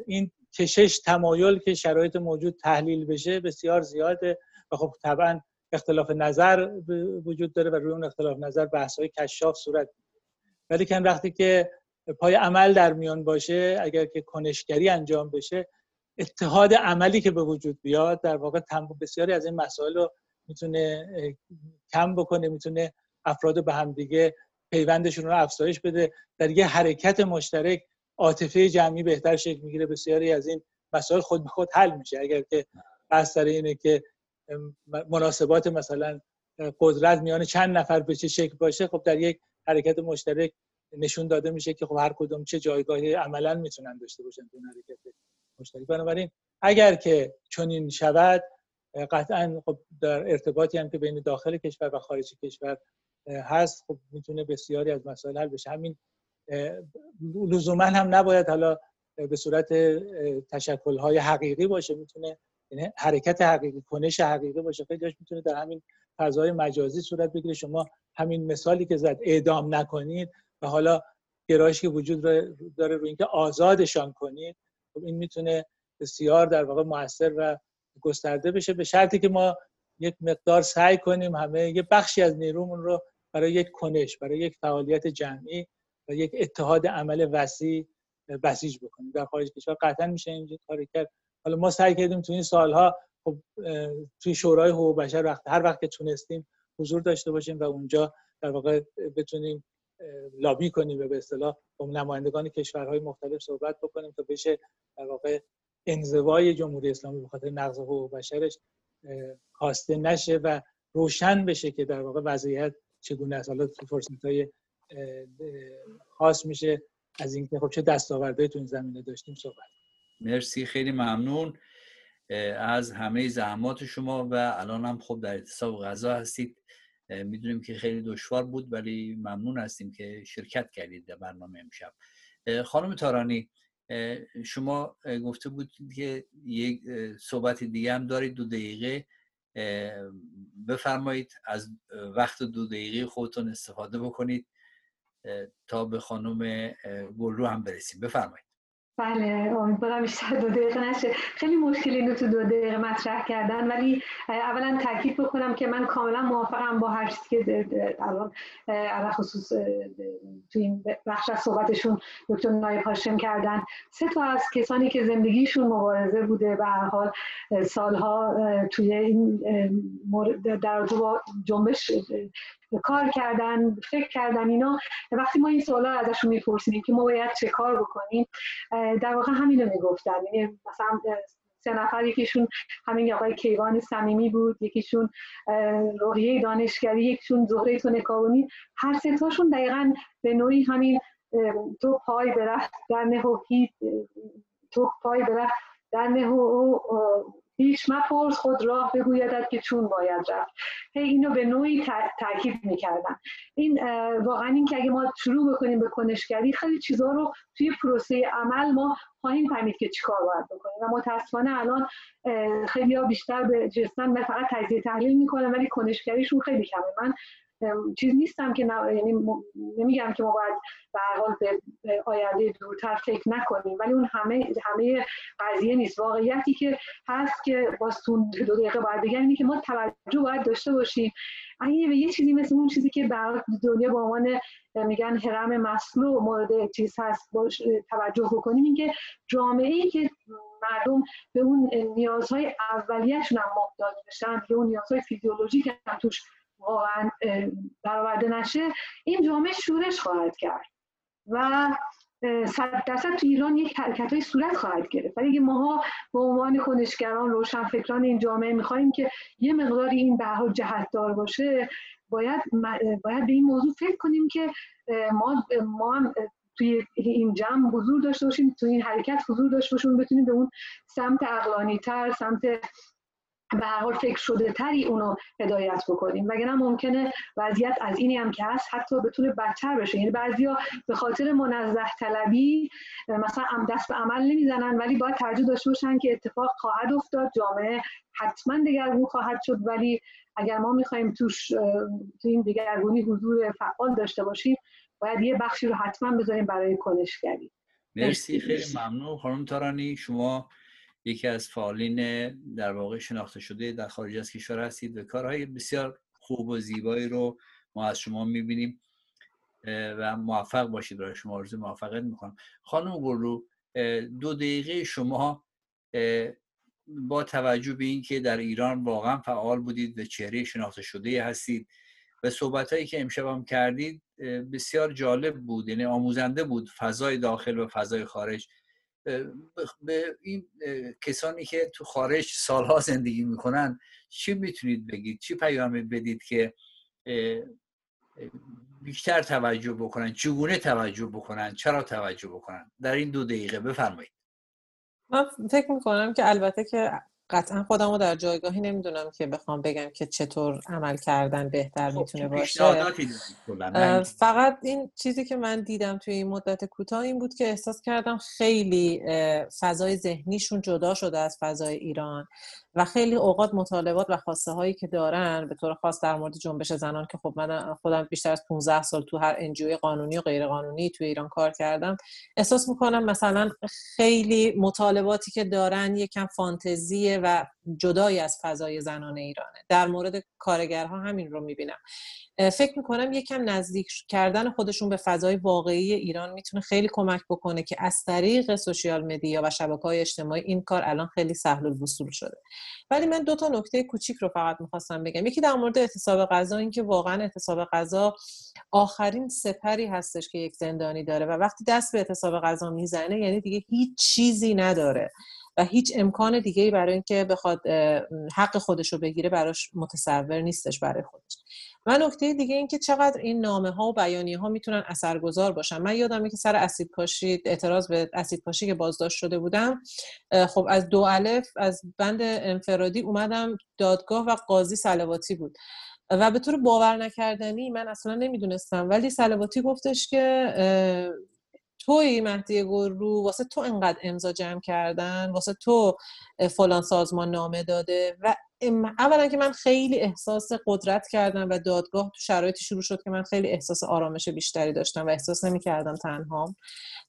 این کشش تمایل که شرایط موجود تحلیل بشه بسیار زیاده و خب طبعا اختلاف نظر وجود داره و روی اون اختلاف نظر بحث های کشاف صورت ولی کن وقتی که پای عمل در میان باشه اگر که کنشگری انجام بشه اتحاد عملی که به وجود بیاد در واقع بسیاری از این مسائل رو می‌تونه کم بکنه می‌تونه افراد به همدیگه پیوندشون رو افزایش بده. در یه حرکت مشترک عاطفه جمعی بهتر شکل می‌گیره. بسیاری از این مسائل خود به خود حل میشه. اگر که بحث اینه که مناسبات مثلا قدرت میان چند نفر به چه شکل باشه خب در یک حرکت مشترک نشون داده میشه که خب هر کدوم چه جایگاهی عملا می‌تونن داشته باشن تو حرکت مشترک. بنابراین اگر که چنین شود قطعا خب در ارتباطی هم که بین داخل کشور و خارج کشور هست خب می‌تونه بسیاری از مسائل حل بشه. همین لزوما هم نباید حالا به صورت تشکل های حقیقی باشه. می‌تونه یعنی حرکت حقیقی کنش حقیقی باشه. خیلی می‌تونه در همین فضای مجازی صورت بگیره. شما همین مثالی که زد اعدام نکنید و حالا گرایشی که وجود داره روی اینکه آزادشان کنید خب این می‌تونه بسیار در واقع موثر و گسترده بشه. به شرطی که ما یک مقدار سعی کنیم همه یه بخشی از نیرومون رو برای یک کنش برای یک فعالیت جمعی و یک اتحاد عمل وسیع بسیج بکنیم. در خارج کشور قطعا میشه این کاری کرد. حالا ما سعی کردیم تو این سالها خب توی شورای حقوق بشر وقت هر وقت که تونستیم حضور داشته باشیم و اونجا در واقع بتونیم لابی کنیم و به اصطلاح با نمایندگان کشورهای مختلف صحبت بکنیم تا بشه در واقع انزوای جمهوری اسلامی به خاطر نقض حقوق بشرش کاسته نشه و روشن بشه که در واقع وضعیت چگونه است. حالا فرصت های خاص میشه از اینکه خب چه دستاوردهایی تو این زمینه داشتیم صحبت مرسی خیلی ممنون. از همه زحمات شما و الان هم خب در اعتصاب غذا هستید. می‌دونیم که خیلی دشوار بود ولی ممنون هستیم که شرکت کردید در برنامه امشب. خانم تارانی شما گفته بود که یک صحبت دیگه هم دارید دو دقیقه. بفرمایید از وقت دو دقیقه خودتون استفاده بکنید تا به خانم گلرو هم برسیم. بفرمایید. بله امیدوارم بیشتر دو دقیقه نشه خیلی مشکل اینو تو دو دقیقه مطرح کردن ولی اولا تاکید بکنم که من کاملا موافقم با هر چیزی که الان علا خصوص تو این بخش از صحبتشون دکتر نایب هاشم کردن سه تا از کسانی که زندگیشون مبارزه بوده به هر حال سالها توی این در با جنبش کار کردن فکر کردن اینا. وقتی ما این سوالا ازشون میپرسیدیم که ما باید چه کار بکنیم در واقع همینو می‌گفتن. یعنی مثلا سه نفر یکیشون همین آقای کیوان صمیمی بود یکیشون روحیه دانشگری یکیشون زهره تونکاونی هر سه تاشون دقیقا به نوعی همین تو پای برفت در نه و تو پای برفت در و هیچ مپرس خود راه بگویدد که چون باید رفت. هی اینو به نوعی تاکید می‌کردن این واقعا این که اگه ما شروع بکنیم به کنشگری خیلی چیزها رو توی پروسه عمل ما خواهیم فهمید که چیکار باید بکنیم. و متاسفانه الان خیلی ها بیشتر به جستن و فقط تجزیه تحلیل می‌کنن ولی کنشگریشون خیلی کمه. من چیز نیستم که یعنی نمیگم که ما باید به حال به آینده دورتر فکر نکنیم ولی اون همه همه قضیه نیست. واقعیتی که هست که با دو دقیقه باید بگم اینه که ما توجه باید داشته باشیم. اگه به یه چیزی مثل اون چیزی که در دنیا به عنوان میگن هرم مسلو مورد چیز هست باش توجه بکنیم اینکه جامعه ای که مردم به اون نیازهای اولیه‌شون هم محتاج بشن به اون نیازهای فیزیولوژیک هم توش واقعا برآورده نشه این جامعه شورش خواهد کرد و صد درصد تو ایران یک حرکت های صورت خواهد گرفت. ولی اگه ماها به عنوان کنشگران روشنفکران این جامعه می‌خواهیم که یه مقداری این به حال دار باشه باید باید به این موضوع فکر کنیم که ما ما هم توی این جمع حضور داشته باشیم توی این حرکت حضور داشته باشیم بتونیم به اون سمت اقلانی تر سمت به هر حال فکر شده تری اونو هدایت بکنیم. وگرنه ممکنه وضعیت از اینی هم که هست حتی بتونه بدتر بشه. یعنی بعضیا به خاطر منزه طلبی مثلا دست به عمل نمی‌زنن ولی باید ترجیح داشته باشن که اتفاق خواهد افتاد. جامعه حتما دگرگون خواهد شد. ولی اگر ما می‌خوایم توش تو این دگرگونی حضور فعال داشته باشیم باید یه بخشی رو حتما بذاریم برای کنشگری. مرسی خیلی ممنون. خانم تارانی شما یکی از فعالین در واقع شناخته شده در خارج از کشور هستید و کارهای بسیار خوب و زیبایی رو ما از شما می‌بینیم و موفق باشید. برای شما آرزو موفقیت می‌کنم. خانم گلرو دو دقیقه شما با توجه به اینکه در ایران واقعا فعال بودید و چهره شناخته شده هستید و صحبت هایی که امشب هم کردید بسیار جالب بود یعنی آموزنده بود فضای داخل و فضای خارج. به این کسانی که تو خارج سالها زندگی می‌کنن چی می‌تونید بگید؟ چی پیامی بدید که بیشتر توجه بکنن؟ چگونه توجه بکنن؟ چرا توجه بکنن؟ در این دو دقیقه بفرمایید. من فکر می‌کنم که البته که قطعا خودم رو در جایگاهی نمی‌دونم که بخوام بگم که چطور عمل کردن بهتر خب می‌تونه باشه. فقط این چیزی که من دیدم توی این مدت کوتاه این بود که احساس کردم خیلی فضای ذهنیشون جدا شده از فضای ایران و خیلی اوقات مطالبات و خواسته هایی که دارن به طور خاص در مورد جنبش زنان که خب من خودم بیشتر از 15 سال تو هر انجیوی قانونی و غیر قانونی توی ایران کار کردم. احساس می‌کنم مثلا خیلی مطالباتی که دارن یکم و جدایی از فضای زنان ایرانه. در مورد کارگرها همین رو می‌بینم. فکر می‌کنم یکم نزدیک کردن خودشون به فضای واقعی ایران می‌تونه خیلی کمک بکنه که از طریق سوشیال مدیا و شبکه های اجتماعی این کار الان خیلی سهل الوصول شده. ولی من دو تا نکته کوچیک رو فقط می‌خواستم بگم. یکی در مورد اعتصاب غذا اینکه واقعا اعتصاب غذا آخرین سپری هستش که یک زندانی داره و وقتی دست به اعتصاب غذا می‌زنه یعنی دیگه هیچ چیزی نداره. و هیچ امکان دیگه ای برای اینکه بخواد حق خودش رو بگیره براش متصور نیستش برای خودش. و نکته دیگه این که چقدر این نامه ها و بیانیه ها می‌تونن اثرگذار باشن. من یادمه که سر اسید پاشی اعتراض به اسید پاشی که بازداشت شده بودم خب از دو الف از بند انفرادی اومدم دادگاه و قاضی سلواتی بود. و به طور باور نکردنی من اصلا نمی‌دونستم ولی سلواتی گفتش که توی مهدی گرو واسه تو انقدر امضا جمع کردن؟ واسه تو فلان سازمان نامه داده و اولا که من خیلی احساس قدرت کردم و دادگاه تو شرایطی شروع شد که من خیلی احساس آرامش بیشتری داشتم و احساس نمی کردم تنها.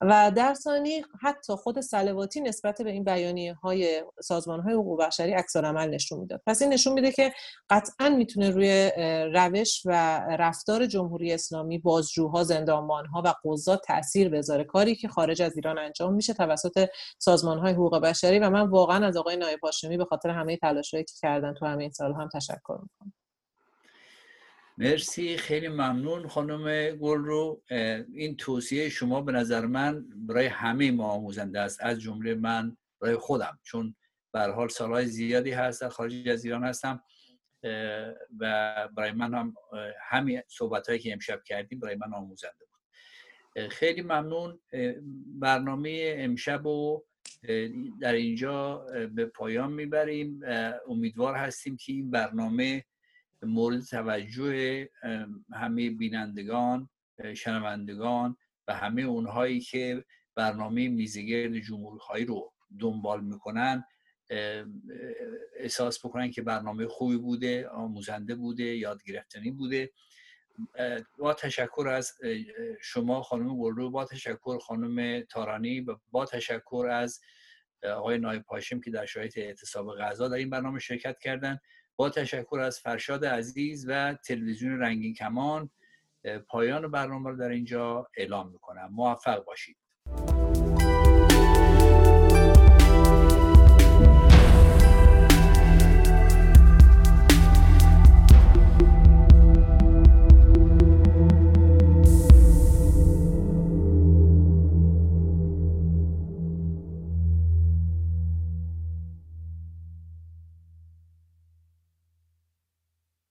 و در ثانی حتی خود سلواتی نسبت به این بیانیه های سازمان های حقوق بشری عکس عمل نشون می‌داد. پس این نشون میده که قطعا می‌تونه روی روش و رفتار جمهوری اسلامی بازجوها زندانبانها و قضات تاثیر بذاره. کاری که خارج از ایران انجام میشه توسط سازمان های حقوق بشری و من واقعا از آقای نایب هاشمی به خاطر همه تلاشایی که کردن تو همین سال هم تشکر می‌کنم. مرسی خیلی ممنون خانم گل رو این توصیه شما به نظر من برای همه ما آموزنده است از جمله من برای خودم چون به حال سالهای زیادی هست در خارج از ایران هستم و برای من هم همین صحبت هایی که امشب کردیم برای من آموزنده بود. خیلی ممنون برنامه امشب و در اینجا به پایان می‌بریم. امیدوار هستیم که این برنامه مورد توجه همه بینندگان شنوندگان و همه اونهایی که برنامه میزگرد جمهوری رو دنبال می‌کنن احساس بکنن که برنامه خوبی بوده آموزنده بوده یاد گرفتنی بوده. با تشکر از شما خانم گلرو با تشکر خانم تارانی و با تشکر از آقای نایب پاشم که در شرایط اعتصاب غذا در این برنامه شرکت کردن. با تشکر از فرشاد عزیز و تلویزیون رنگین کمان پایان برنامه رو در اینجا اعلام می‌کنم. موفق باشید.